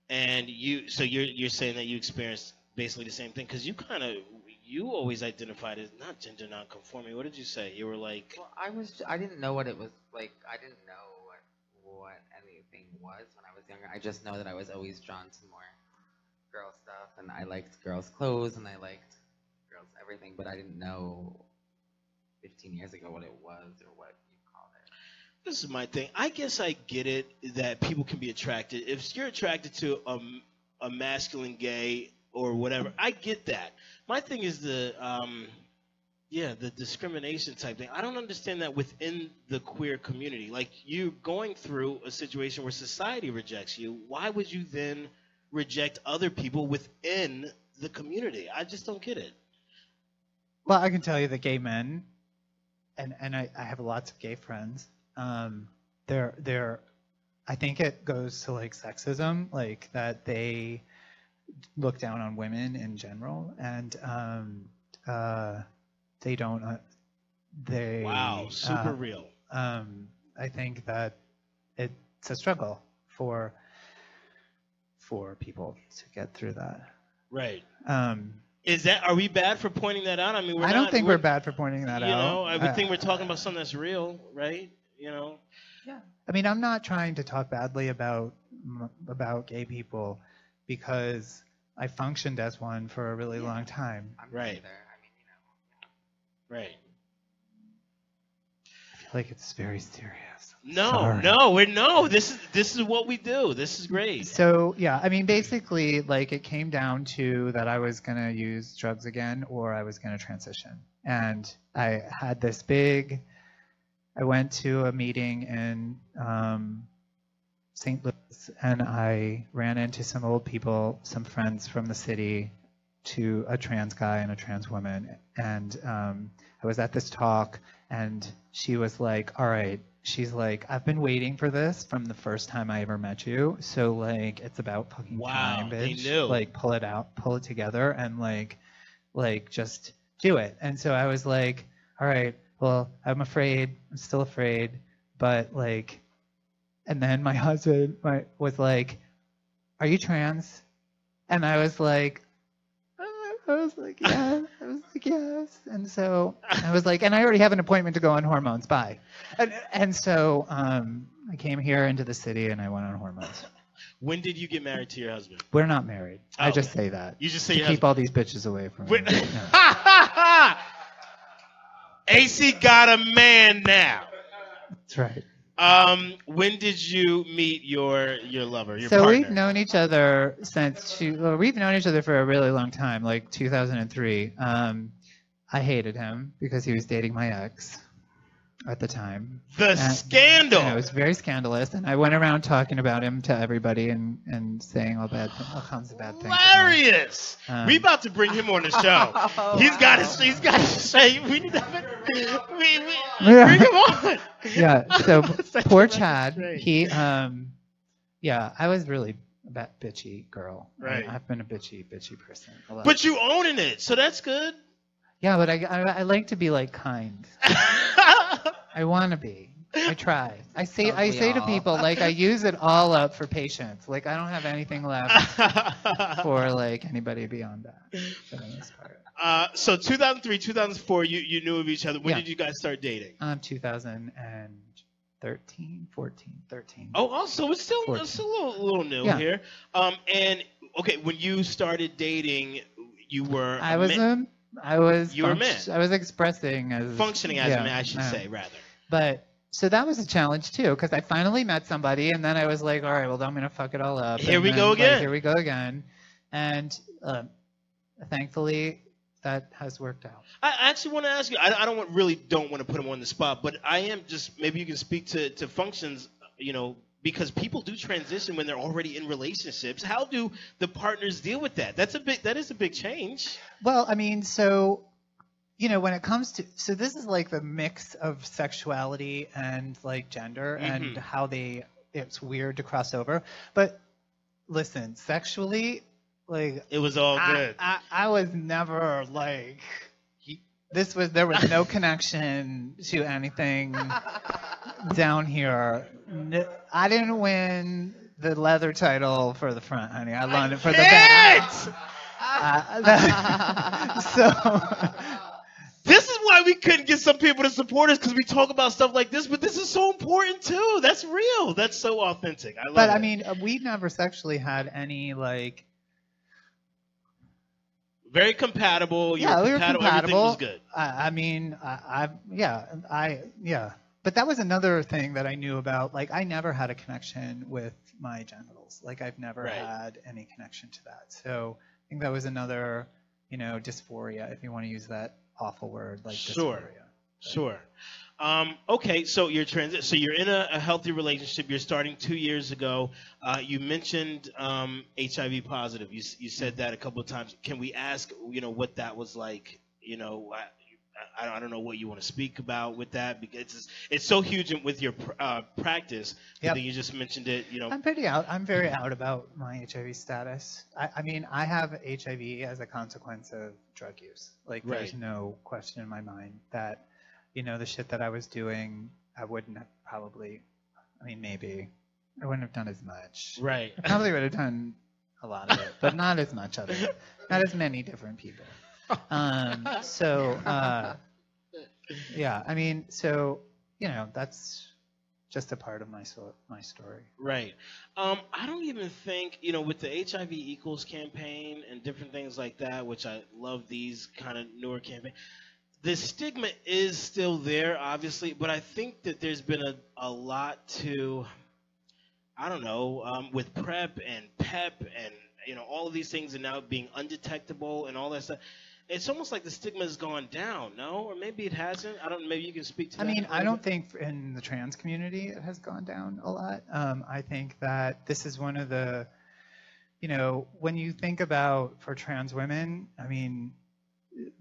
And you, so you're you're saying that you experienced basically the same thing because you kind of you always identified as not gender non-conforming. What did you say? You were like, Well, I was, I didn't know what it was like. I didn't know what what anything was when I was younger. I just know that I was always drawn to more girl stuff, and I liked girls' clothes, and I liked girls' everything, but I didn't know 15 years ago what it was or what you called it. this is my thing. I guess I get it that people can be attracted. If you're attracted to a, a masculine gay or whatever, I get that. My thing is the um, yeah, the discrimination type thing. I don't understand that within the queer community. Like you going through a situation where society rejects you, why would you then reject other people within the community? I just don't get it. Well, I can tell you that gay men, and and I, I have lots of gay friends. Um, they're they're, I think it goes to like sexism, like that they look down on women in general, and um, uh, they don't. Uh, they Wow, super uh, real. um, I think that it's a struggle for for people to get through that. Right. Um, Is that are we bad for pointing that out? I mean, we're I don't not- think we're, bad for pointing that you out. You know, I would Uh, think we're talking about something that's real, right? You know, Yeah. I mean, I'm not trying to talk badly about about gay people because I functioned as one for a really long time. I'm Right. Either. I mean, you know. right? I feel like it's very serious. No, Sorry. no, we're no. This is this is what we do. This is great. So yeah, I mean, basically, like it came down to that I was gonna use drugs again, or I was gonna transition, and I had this big. I went to a meeting in um, St. Louis, and I ran into some old people, some friends from the city, to a trans guy and a trans woman, and um, I was at this talk, and she was like, "All right." She's like, I've been waiting for this from the first time I ever met you. So like, it's about fucking Wow, time, they bitch. knew. Like, pull it out, pull it together, and like, like just do it. And so I was like, all right, well, I'm afraid, I'm still afraid, but like, and then my husband my, was like, are you trans? And I was like, uh, I was like, yeah. I was like, yes. And so I was like, and I already have an appointment to go on hormones. Bye. And, and so um, I came here into the city and I went on hormones. When did you get married to your husband? We're not married. I Oh. just say that. You just say to keep husband. all these bitches away from me. Yeah, [laughs] AC got a man now. that's right. Um, when did you meet your your lover, your so partner? we've known each other since two, well, we've known each other for a really long time, like 2003. Um, I hated him because he was dating my ex at the time. the and- scandal. And it was very scandalous, and I went around talking about him to everybody and, and saying all bad, all kinds of bad things. Hilarious. Um, we about to bring him on the show. [laughs] he's got his. He's got to say. We need to. We, we, Yeah. bring him on. Yeah. So [laughs] poor Chad, he, um, yeah, I was really a bit bitchy girl. I- Right. I've been a bitchy, bitchy person. But you owning it, so that's good. yeah, but I, I, I like to be like kind. I [laughs] want to be. I try. I say Don't I we say to all? people like I use it all up for patience. Like I don't have anything left [laughs] for like anybody beyond that for the most part. uh, so 2003, 2004, you you knew of each other. When Yeah. did you guys start dating? Um, 2013, 14, 13. Oh, also it's still Fourteen. it's still a little, little new Yeah. here. Um, and okay, when you started dating, you were I a was man- a, I was You were a man. I was expressing as functioning as yeah, a man, I should yeah. say rather. But so that was a challenge too, because I finally met somebody, and then I was like, all right, well, I'm gonna fuck it all up. Here and we then, go like, again. here we go again, and um, thankfully that has worked out. I I actually want to ask you. I, I don't want, really don't want to put him on the spot, but I am just maybe you can speak to to functions. You know, because people do transition when they're already in relationships. How do the partners deal with that? That's a big. That is a big change. Well, I mean, so you know, when it comes to so this is like the mix of sexuality and like gender and Mhm. how they it's weird to cross over. But listen, sexually, like It was all I, good. I, I was never like this was there was no connection to anything [laughs] down here. I didn't win the leather title for the front, honey. I won it for the back. Uh, that- [laughs] so [laughs] why we couldn't get some people to support us because we talk about stuff like this, but this is so important too. That's real. That's so authentic. I love but it. I mean, uh, we never sexually had any like. very compatible. You yeah, were we were compatible. compatible. Everything was good. I, I mean, I, I yeah, I yeah. But that was another thing that I knew about. Like, I never had a connection with my genitals. Like, I've never Right. had any connection to that. So I think that was another, you know, dysphoria, if you want to use that awful word, like Sure. dysphoria. Sure. Um, okay, so you're transi- so you're in a, a healthy relationship. You're starting two years ago. Uh, you mentioned um, HIV positive. You you said that a couple of times. Can we ask, you know, what that was like? You know, I, don't know what you want to speak about with that because it's it's so huge with your pr- uh, practice. Yep. you just mentioned it. You know, I'm pretty out. I'm very out about my HIV status. I, I mean, I have HIV as a consequence of drug use. Like, there's no question in my mind that, you know, the shit that I was doing, I wouldn't have probably. I mean, maybe I wouldn't have done as much. right? I probably would have done a lot of it, but not as much of it. [laughs] Not as many different people. Um, so, uh, yeah, I mean, so you know, that's just a part of my so- my story. Right. Um, I don't even think, you know, with the HIV equals campaign and different things like that, which I love these kind of newer campaign. The stigma is still there, obviously, but I think that there's been a, a lot to, I don't know, um, with PrEP and PEP and, you know, all of these things are now being undetectable and all that stuff. It's almost like the stigma has gone down, no? Or maybe it hasn't. I don't Maybe you can speak to I mean, I don't think in the trans community it has gone down a lot. Um, I think that this is one of the, you know, when you think about for trans women, I mean,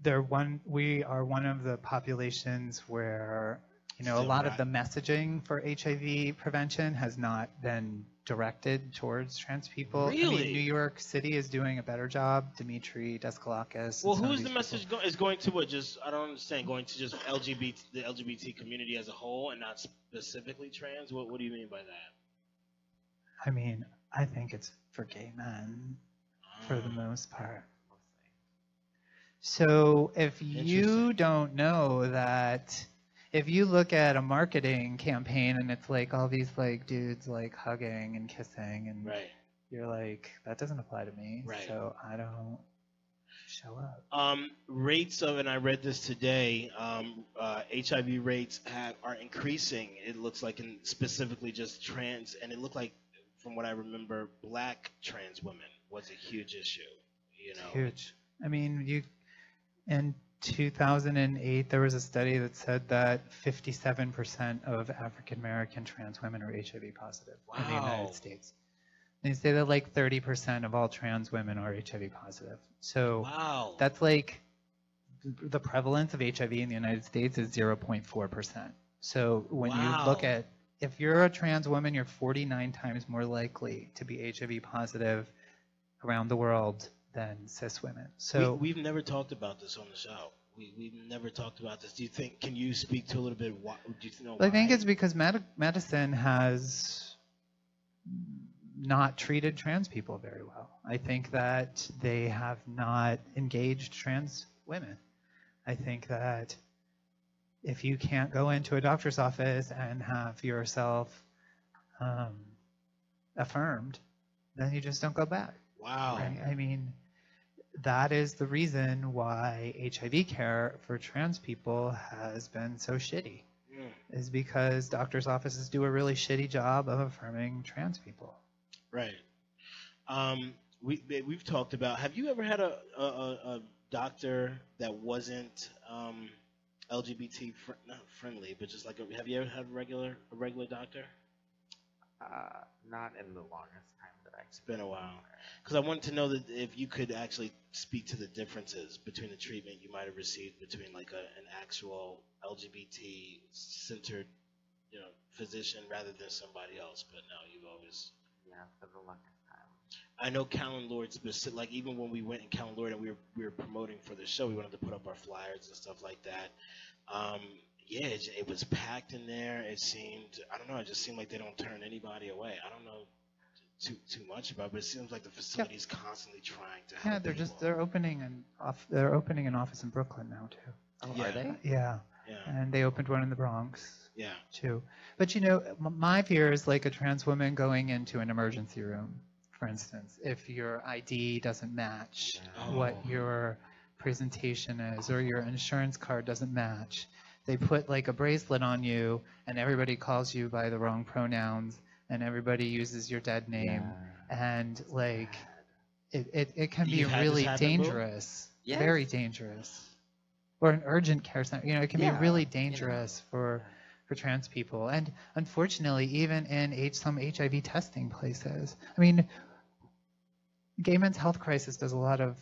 they're one. We are one of the populations where, you know, a lot not. of the messaging for HIV prevention has not been directed towards trans people. I Really? mean, New York City is doing a better job. Demetre Daskalakis. Well, and some of who's the message go- is going to? What? Just I don't understand. Going to just LGBT, the LGBT community as a whole, and not specifically trans. What What do you mean by that? I mean, I think it's for gay men. for the ah. most part. So if you don't know that, if you look at a marketing campaign and it's like all these like dudes like hugging and kissing and Right. you're like that doesn't apply to me, Right. so I don't show up. Um, rates of, and I read this today. Um, uh, HIV rates have, are increasing. It looks like, in specifically just trans, and it looked like, from what I remember, black trans women was a huge issue. You know, Huge. I mean, you in 2008 there was a study that said that 57% of African American trans women are HIV positive in the Wow. United States. They say that like 30% of all trans women are HIV positive. So wow, that's like the prevalence of HIV in the United States is 0.4%. So when you look Wow. at if you're a trans woman, you're 49 times more likely to be HIV positive around the world than cis women. So we, we've never talked about this on the show. We, we've never talked about this. Do you think? Can you speak to a little bit? Why, do you know? I think it's because med- medicine has not treated trans people very well. I think that they have not engaged trans women. I think that if you can't go into a doctor's office and have yourself um, affirmed, then you just don't go back. wow. Right? I mean, that is the reason why HIV care for trans people has been so shitty Mm. is because doctors' offices do a really shitty job of affirming trans people. Right. Um, we we've talked about. Have you ever had a a, a, a doctor that wasn't um, LGBT fr- not friendly, but just like a, have you ever had a regular a regular doctor? Uh, not in the longest time that I. It's been a while. Because I wanted to know that if you could actually speak to the differences between the treatment you might have received between like a, an actual LGBT centered, you know, physician rather than somebody else. But no, you've always Yeah, for the longest time. I know Callen-Lorde specific. Like even when we went in Callen-Lorde and we were we were promoting for the show, we wanted to put up our flyers and stuff like that. Um, yeah, it, it was packed in there. It seemed I don't know. It just seemed like they don't turn anybody away. I don't know too too much about, but it seems like the facility's constantly trying to help. Yeah, they're just people. they're opening an off they're opening an office in Brooklyn now too. Oh, Yeah. are they? Yeah, yeah and they opened one in the Bronx yeah too. But you know, m- my fear is like a trans woman going into an emergency room, for instance, if your ID doesn't match what Oh. your presentation is or your insurance card doesn't match. They put like a bracelet on you and everybody calls you by the wrong pronouns and everybody uses your dead name and like it, it, it can be You've really dangerous. Yes. Very dangerous. Or an urgent care center. You know, it can Yeah, be really you know. dangerous for for trans people. And unfortunately, even in H, some HIV testing places. I mean, Gay Men's Health Crisis does a lot of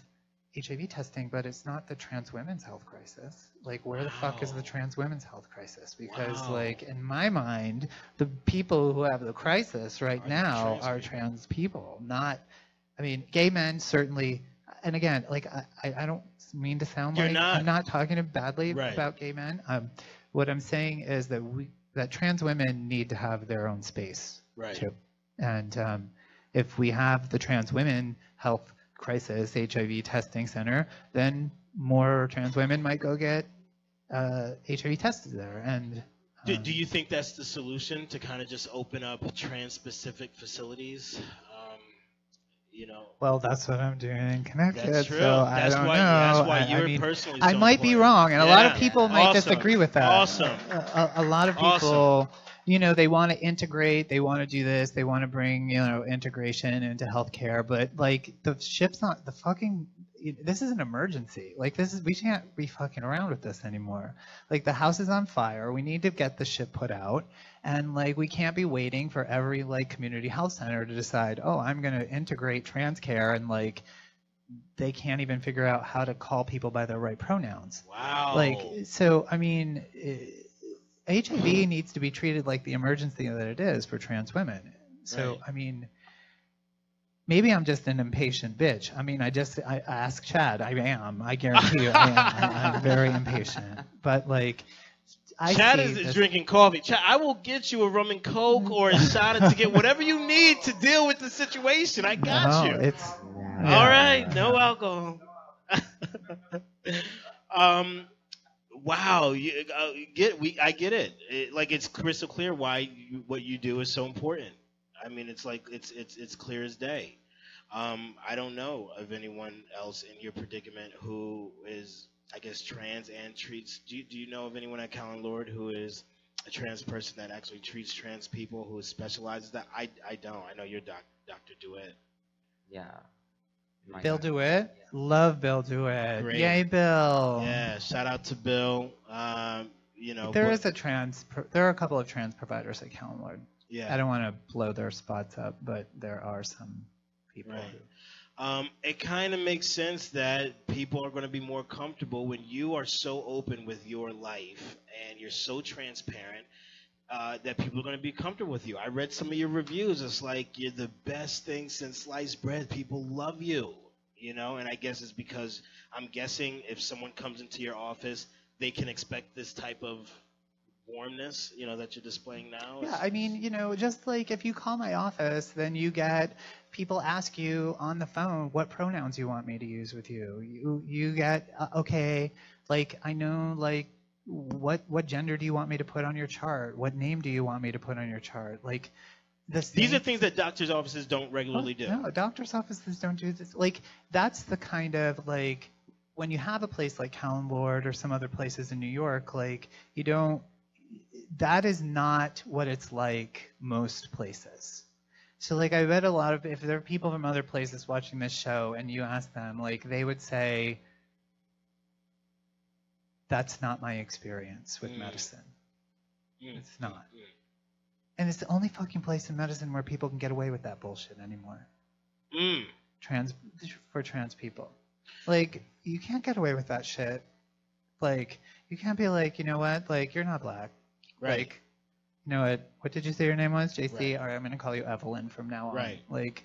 HIV testing, but it's not the trans women's health crisis. Like, where the fuck is the trans women's health crisis? Because, Wow. like, in my mind, the people who have the crisis right Are now trans are people. trans people, not. I mean, gay men certainly. And again, like, I, I I don't mean to sound You're like not. I'm not talking badly Right. about gay men. Um, what I'm saying is that we that trans women need to have their own space right too. And um, if we have the trans women health crisis HIV testing center, then more trans women might go get uh, HIV tested there. And Do, um, do you think that's the solution to kind of just open up trans-specific facilities? Um, you know, well, that's what I'm doing in Connecticut. that's true. So I don't why. know. That's why I- I you're mean, personally. I might be wrong, and a lot of Yeah. people might Awesome. disagree with that. Awesome. A, a, a lot of people, Awesome. You know, they want to integrate, they want to do this, they want to bring, you know, integration into healthcare, but like the ship's not the fucking. This is an emergency. Like this is we can't be fucking around with this anymore. Like the house is on fire. We need to get the ship put out, and like we can't be waiting for every like community health center to decide, oh, I'm going to integrate trans care, and like they can't even figure out how to call people by their right pronouns. Wow. Like, so, I mean, eh, HIV needs to be treated like the emergency that it is for trans women. So, Right. I mean, maybe I'm just an impatient bitch. I mean, I just, I, I ask Chad. I am. I guarantee you, I am. I, I'm very impatient. But, like, I Chad is this- drinking coffee. Chad, I will get you a rum and coke or a shot to get whatever you need to deal with the situation. I got no, you. It's, Yeah. All right, no alcohol. [laughs] um, wow, you, uh, get we I get it. it. Like it's crystal clear why you, what you do is so important. I mean, it's like it's it's it's clear as day. Um, I don't know of anyone else in your predicament who is, I guess, trans and treats. Do you, do you know of anyone at Callen-Lorde who is a trans person that actually treats trans people who specializes that? I I don't. I know you're doc, Dr. Duet. Yeah. My Bill God. DeWitt, love Bill DeWitt. Great. Yay, Bill. Yeah, shout out to Bill. Um, you know, There but- a trans. pro- There are a couple of trans providers at Callen-Lorde. yeah. I don't want to blow their spots up, but there are some people. Right. who- Um, it kind of makes sense that people are going to be more comfortable when you are so open with your life and you're so transparent uh, that people are going to be comfortable with you. I read some of your reviews. It's like you're the best thing since sliced bread. People love you, you know. And I guess it's because I'm guessing if someone comes into your office, they can expect this type of warmness, you know, that you're displaying now. Yeah, I mean, you know, just like if you call my office, then you get people ask you on the phone what pronouns you want me to use with you. You you get uh, okay, like I know like what what gender do you want me to put on your chart? What name do you want me to put on your chart? Like this These are things that doctors' offices don't regularly do. No, doctors' offices don't do this. Like that's the kind of like when you have a place like Callen-Lorde or some other places in New York, like you don't. That is not what it's like most places. So like I bet a lot of if there are people from other places watching this show and you ask them, like they would say, "That's not my experience with Mm. medicine." Mm, It's not. mm, And it's the only fucking place in medicine where people can get away with that bullshit anymore. mm. trans for trans people. Like you can't get away with that shit. Like you can't be like, you know what? Like you're not black. Right. Like you know what? What did you say your name was? JC. Right. All right, I'm gonna call you Evelyn from now on. Right. Like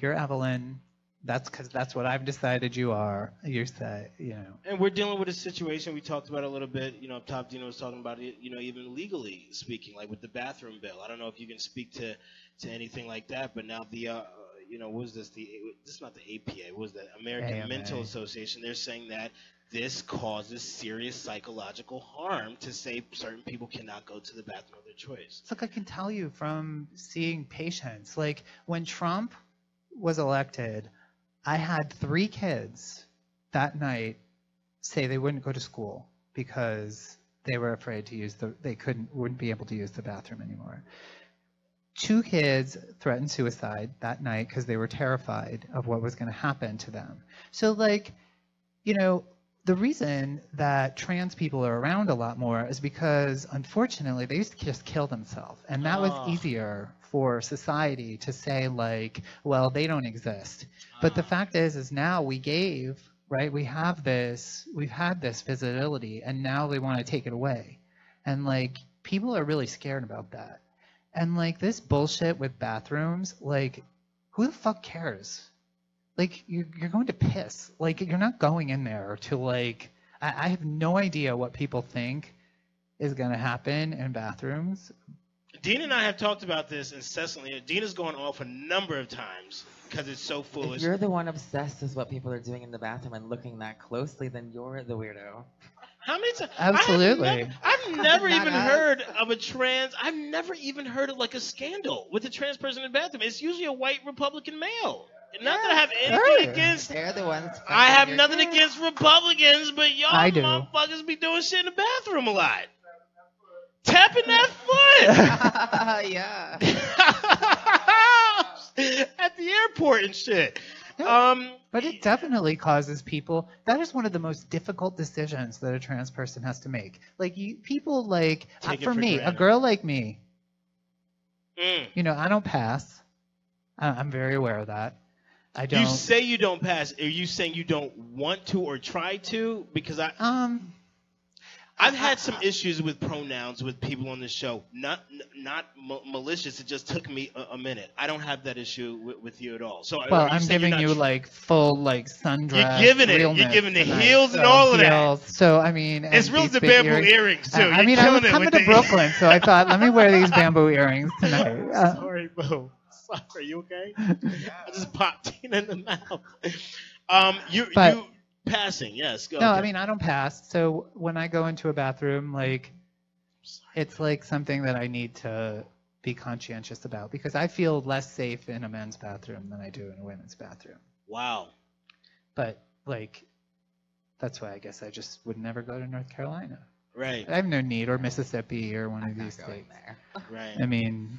you're Evelyn. That's because that's what I've decided you are. You say, you know. And we're dealing with a situation we talked about a little bit. You know, Top Dino was talking about it. You know, even legally speaking, like with the bathroom bill. I don't know if you can speak to to anything like that, but now the uh, you know, what was this? The this is not the APA. What was that? American AMA. Mental Association. They're saying that this causes serious psychological harm to say certain people cannot go to the bathroom of their choice. It's like I can tell you from seeing patients. Like when Trump was elected, I had three kids that night say they wouldn't go to school because they were afraid to use the they couldn't wouldn't be able to use the bathroom anymore. Two kids threatened suicide that night because they were terrified of what was going to happen to them. So like, you know, the reason that trans people are around a lot more is because unfortunately they used to just kill themselves and that was Ah. easier for society to say like well they don't exist. But the ah. fact is is now we gave right? We have this we've had this visibility and now they want to take it away. And like people are really scared about that. And like this bullshit with bathrooms like who the fuck cares? Like you're, you're going to piss. Like you're not going in there to like I, I have no idea what people think is going to happen in bathrooms Dean and I have talked about this incessantly. Dean has gone off a number of times because it's so foolish. If foolish. you're the one obsessed with what people are doing in the bathroom and looking that closely, then you're the weirdo. How many times? Absolutely. I have never, I've [laughs] never even us. heard of a trans. I've never even heard of like a scandal with a trans person in the bathroom. It's usually a white Republican male. Not that I have anything Sure. against. They're the ones. I have nothing kids. against Republicans, but y'all I do. motherfuckers be doing shit in the bathroom a lot. Tapping that foot. [laughs] yeah. [laughs] At the airport and shit. Um, But it definitely causes people. That is one of the most difficult decisions that a trans person has to make. Like you, people like uh, for for me, a girl like me. mm. You know, I don't pass. I- I'm very aware of that. I don't. You say you don't pass. Are you saying you don't want to or try to? Because I, um, I've had some issues with pronouns with people on the show. Not not ma- malicious. It just took me a, a minute. I don't have that issue with, with you at all. So well, I'm giving you tr- like full like sundress. You're giving it. You're giving the tonight. heels and all of that. So I mean, It's real the bamboo earrings. earrings too. I- mean, I was coming to the- Brooklyn, so I thought, let me wear these [laughs] bamboo earrings tonight. Uh, [laughs] Sorry, Bo. sorry. Are you okay? [laughs] I just popped Tina in the mouth. Um, you But- you passing? Yes. Go. No, okay. I mean I don't pass. So when I go into a bathroom, like it's like something that I need to be conscientious about because I feel less safe in a men's bathroom than I do in a women's bathroom. wow. But like that's why I guess I just would never go to North Carolina. Right. I have no need or Mississippi or one I'm of not these going states. there. Right. I mean,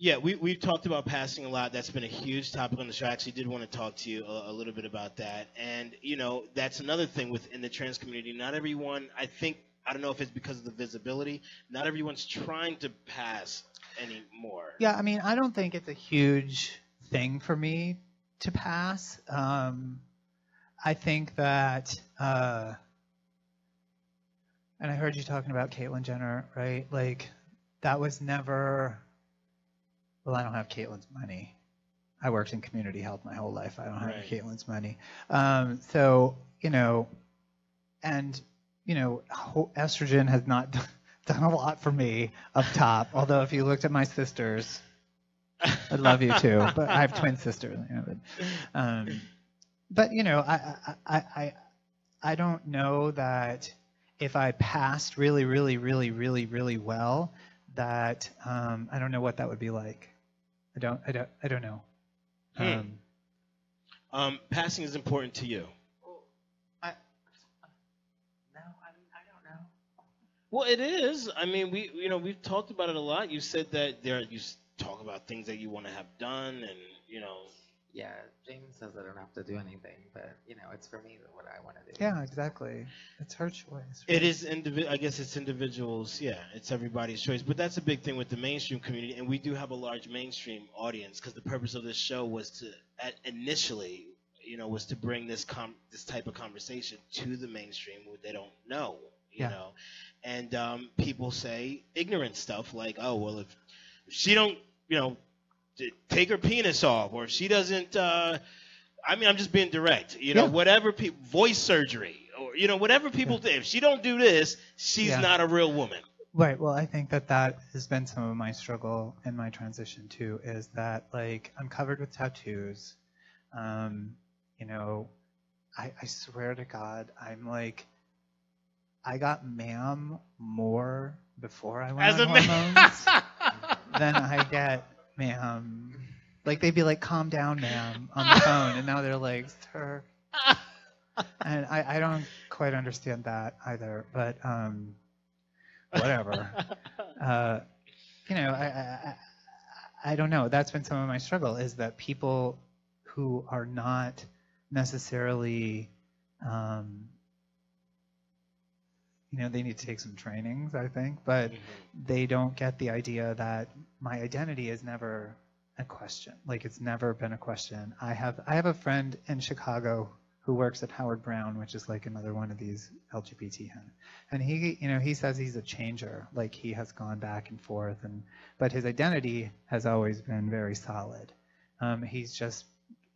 Yeah, we we've talked about passing a lot. That's been a huge topic on the show. I actually did want to talk to you a, a little bit about that. And you know, that's another thing within the trans community. Not everyone, I think, I don't know if it's because of the visibility. Not everyone's trying to pass anymore. Yeah, I mean, I don't think it's a huge thing for me to pass. Um, I think that, uh, and I heard you talking about Caitlyn Jenner, right? Like, that was never. Well, I don't have Caitlyn's money. I worked in community health my whole life. I don't have Right. Caitlyn's money. Um, so, you know, and, you know, ho- estrogen has not [laughs] done a lot for me up top. Although, if you looked at my sisters, I love you too, but I have twin sisters. You know, but, um, but you know, I, I, I, I, I don't know that if I passed really, really, really, really, really well, that um, I don't know what that would be like. I don't, I don't, I don't know. Hmm. Um, Um, passing is important to you. I, no, I, I don't know. Well, it is. I mean, we you know we've talked about it a lot. You said that there you talk about things that you want to have done, and you know. Yeah, James says I don't have to do anything, but you know, it's for me what I want to do. yeah, exactly. It's her choice. It is indivi- I guess it's individuals. Yeah, it's everybody's choice. But that's a big thing with the mainstream community, and we do have a large mainstream audience because the purpose of this show was to, at, initially, you know, was to bring this com- this type of conversation to the mainstream where they don't know, you Yeah. know, and um, people say ignorant stuff like, oh well, if, if she don't, you know, t- take her penis off, or if she doesn't. Uh, I mean, I'm just being direct. You know, Yeah. whatever people voice surgery or you know whatever people do. If she don't do this, she's Yeah. not a real woman. Right. Well, I think that that has been some of my struggle in my transition too. Is that like I'm covered with tattoos. Um, you know, I, I swear to God, I'm like, I got ma'am more before I went As on a hormones man. than I get ma'am. Like they'd be like, "Calm down, ma'am," on the [laughs] phone, and now they're like, "Sir." And I, I don't quite understand that either, but um, whatever [laughs] uh, you know, I, I, I- I don't know. That's been some of my struggle is that people who are not necessarily, um, you know, they need to take some trainings, I think, but they don't get the idea that my identity is never a question. Like it's never been a question. I have I have a friend in Chicago who works at Howard Brown, which is like another one of these LGBT hen- and he you know he says he's a changer like he has gone back and forth and but his identity has always been very solid um, he's just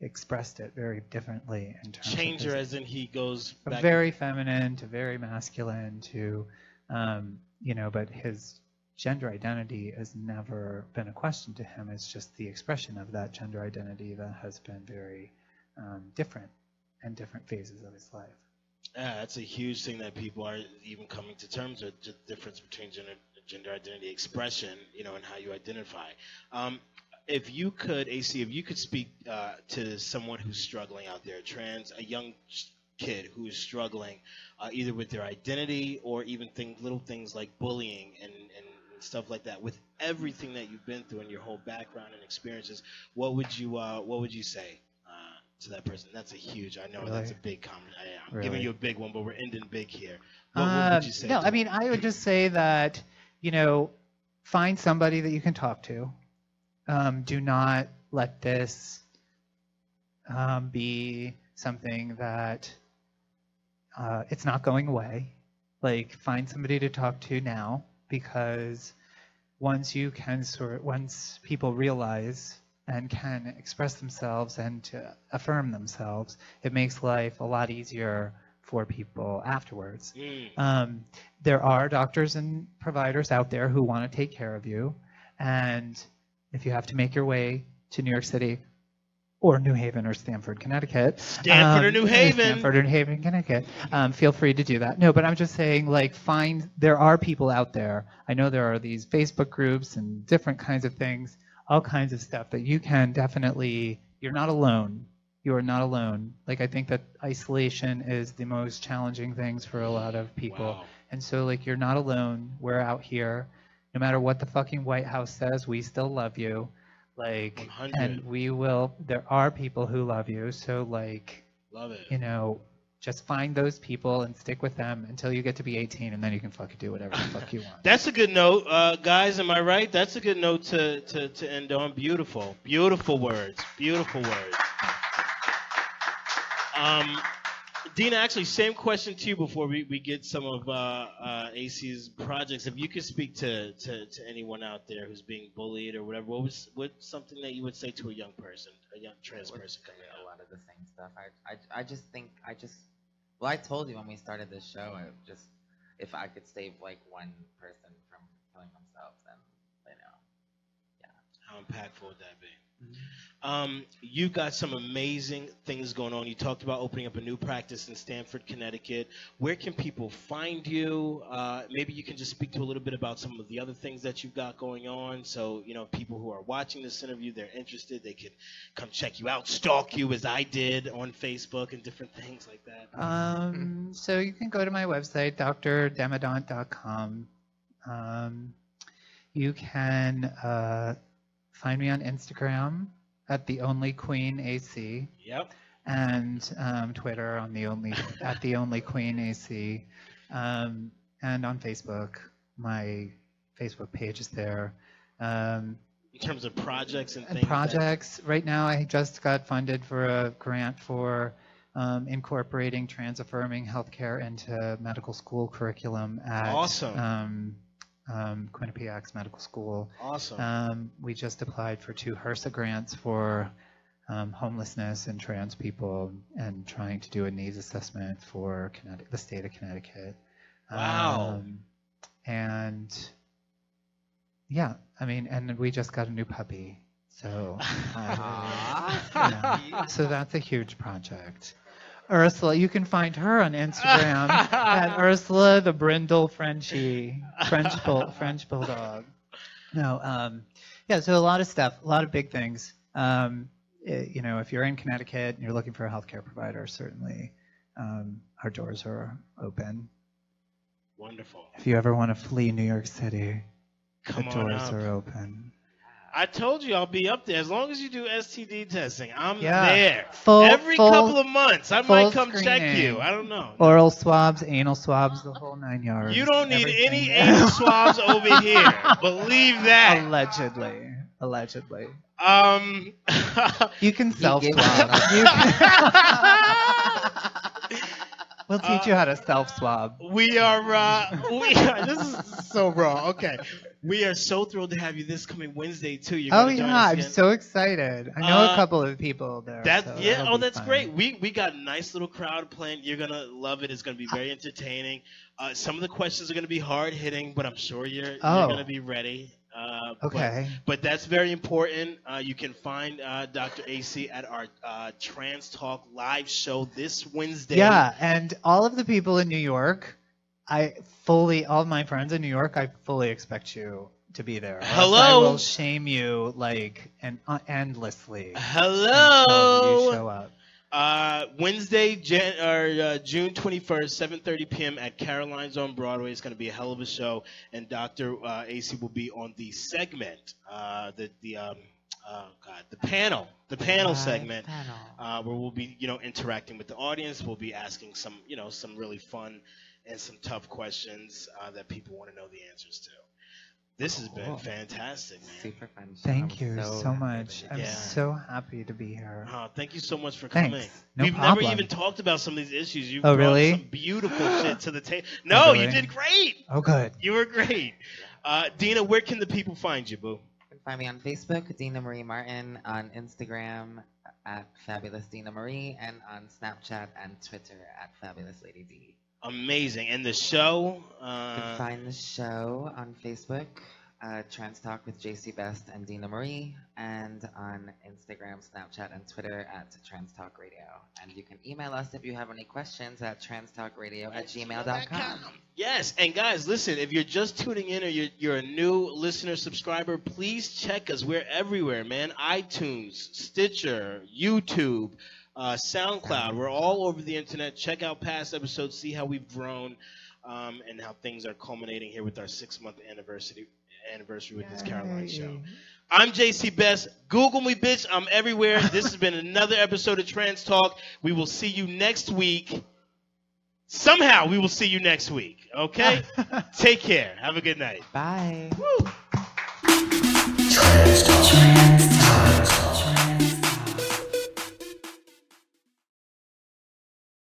expressed it very differently in terms Changer, of his, as in he goes from very feminine to very masculine to um, you know but his gender identity has never been a question to him it's just the expression of that gender identity that has been very um, different in different phases of his life Yeah, that's a huge thing that people are even coming to terms with the difference between gender, gender identity expression, you know, and how you identify. Um, if you could, AC, if you could speak uh, to someone who's struggling out there, trans, a young kid who is struggling uh, either with their identity or even things, little things like bullying and, and stuff like that, with everything that you've been through and your whole background and experiences, what would you uh, what would you say uh, to that person? That's a huge. I know that's a big comment. I, I'm giving you a big one, but we're ending big here. What, what Um, would you say? No, I mean, I would just say that, you know, find somebody that you can talk to. Um, do not let this um, be something that uh, it's not going away. Like, find somebody to talk to now because once you can sort, once people realize and can express themselves and to affirm themselves, it makes life a lot easier for people afterwards. Mm, Um, there are doctors and providers out there who want to take care of you, and if you have to make your way to New York City or New Haven or Stamford, Connecticut. Stamford or um, New Haven. Stamford or New Haven, Connecticut. Um, feel free to do that. No, but I'm just saying, like, find, there are people out there. I know there are these Facebook groups and different kinds of things, all kinds of stuff that you can definitely, you're not alone. You are not alone. Like, I think that isolation is the most challenging things for a lot of people. Wow. And so, like, you're not alone. We're out here. No matter what the fucking White House says, we still love you. Like, 100. and we will, there are people who love you. So, like, Love it. you know, just find those people and stick with them until you get to be 18, and then you can fucking do whatever the fuck you [laughs] want. That's a good note, uh, guys. Am I right? That's a good note to, to, to end on. Beautiful, beautiful words. Beautiful words. Um, Dina, actually, same question to you before we, we get some of uh, uh, AC's projects. If you could speak to, to, to anyone out there who's being bullied or whatever, what was what's something that you would say to a young person, a young trans Would person coming out? a lot of the same stuff. I, I, I just think I just well, I told you when we started this show, I just if I could save like one person from killing themselves, then you know. yeah. How impactful would that be? Um, you've got some amazing things going on. You talked about opening up a new practice in Stamford, Connecticut. Where can people find you? Uh, maybe you can just speak to a little bit about some of the other things that you've got going on. So, you know, people who are watching this interview, they're interested, they can come check you out, stalk you as I did on Facebook and different things like that. Um, so you can go to my website, drdemidont.com. Um, you can uh, find me on Instagram at the only queen AC Yep. and um, Twitter on the only at the only queen AC, um, and on Facebook. My Facebook page is there. Um, In terms of projects and and things. that- projects. Right now, I just got funded for a grant for um, incorporating trans affirming healthcare into medical school curriculum at Awesome. um, um, Quinnipiac's medical school. awesome. Um, we just applied for two HRSA grants for um, homelessness and trans people and trying to do a needs assessment for Connecticut, the state of Connecticut. Wow. Um, and yeah, I mean, and we just got a new puppy. So, [laughs] uh, yeah. so that's a huge project. Ursula, you can find her on Instagram [laughs] at Ursula the Brindle Frenchie, French bull, French bulldog. No, um, yeah. So a lot of stuff, a lot of big things. Um, eh, you know, if you're in Connecticut and you're looking for a healthcare provider, certainly um, our doors are open. Wonderful. If you ever want to flee New York City, Come the doors up. are open. I told you I'll be up there as long as you do STD testing. I'm Yeah. there Full, every full couple of months. I might come check you. I don't know. oral swabs, anal swabs, the whole nine yards. You don't need everything. any anal swabs over [laughs] here. Believe that. Allegedly, allegedly. Um. You can [laughs] self swab. out. You can- [laughs] we'll teach you how to self swab. we are. Uh, we are. This is so raw. Okay. We are so thrilled to have you this coming Wednesday too. You're Oh yeah, I'm so excited. I know Uh, a couple of people there. That so yeah, oh that's fun. great. We we got a nice little crowd planned. You're gonna love it. It's gonna be very entertaining. Uh, some of the questions are gonna be hard hitting, but I'm sure you're Oh. you're gonna be ready. Uh, but- Okay. But, that's very important. Uh, you can find uh, Dr. AC at our uh, Trans Talk live show this Wednesday. Yeah, and all of the people in New York, I fully, all my friends in New York, I fully expect you to be there. else I Hello? will shame you like and uh, endlessly. Hello. You show up. Uh, Wednesday, Jan- or, uh, June 21st, 7:30 p.m. at Caroline's on Broadway. It's going to be a hell of a show, and Dr. Uh, AC will be on the segment, uh, the the um, oh god, the panel, the panel segment, panel. uh, where we'll be you know interacting with the audience. We'll be asking some you know some really fun and some tough questions uh, that people want to know the answers to. This has been Cool. fantastic, man. Super fun. Thank I'm you so so happy much. that I'm Yeah. so happy to be here. Oh, thank you so much for Thanks. coming. No We've problem. never even talked about some of these issues. You Oh, brought really? some beautiful [gasps] shit to the table. No, you really? did great. Oh, good. You were great. Uh, Dina, where can the people find you, boo? You can find me on Facebook, Dina Marie Martin, on Instagram at Fabulous Dina Marie, and on Snapchat and Twitter at Fabulous Lady D. Amazing. And the show? You can Uh, find the show on Facebook uh, Trans Talk with JC Best and Dina Marie, and on Instagram, Snapchat, and Twitter at Trans Talk Radio. And you can email us if you have any questions at transtalkradio at gmail.com. Yes, and guys, listen, if you're just tuning in or you're, you're a new listener subscriber, please check us. We're everywhere, man. iTunes, Stitcher, YouTube, uh, SoundCloud. We're all over the internet. Check out past episodes, see how we've grown, um, and how things are culminating here with our six month anniversary anniversary with this Caroline show. I'm JC Best. Google me, bitch. I'm everywhere. This has been another episode of Trans Talk. We will see you next week. Somehow we will see you next week. Okay? [laughs] Take care. Have a good night. Bye. Woo. Trans Talk.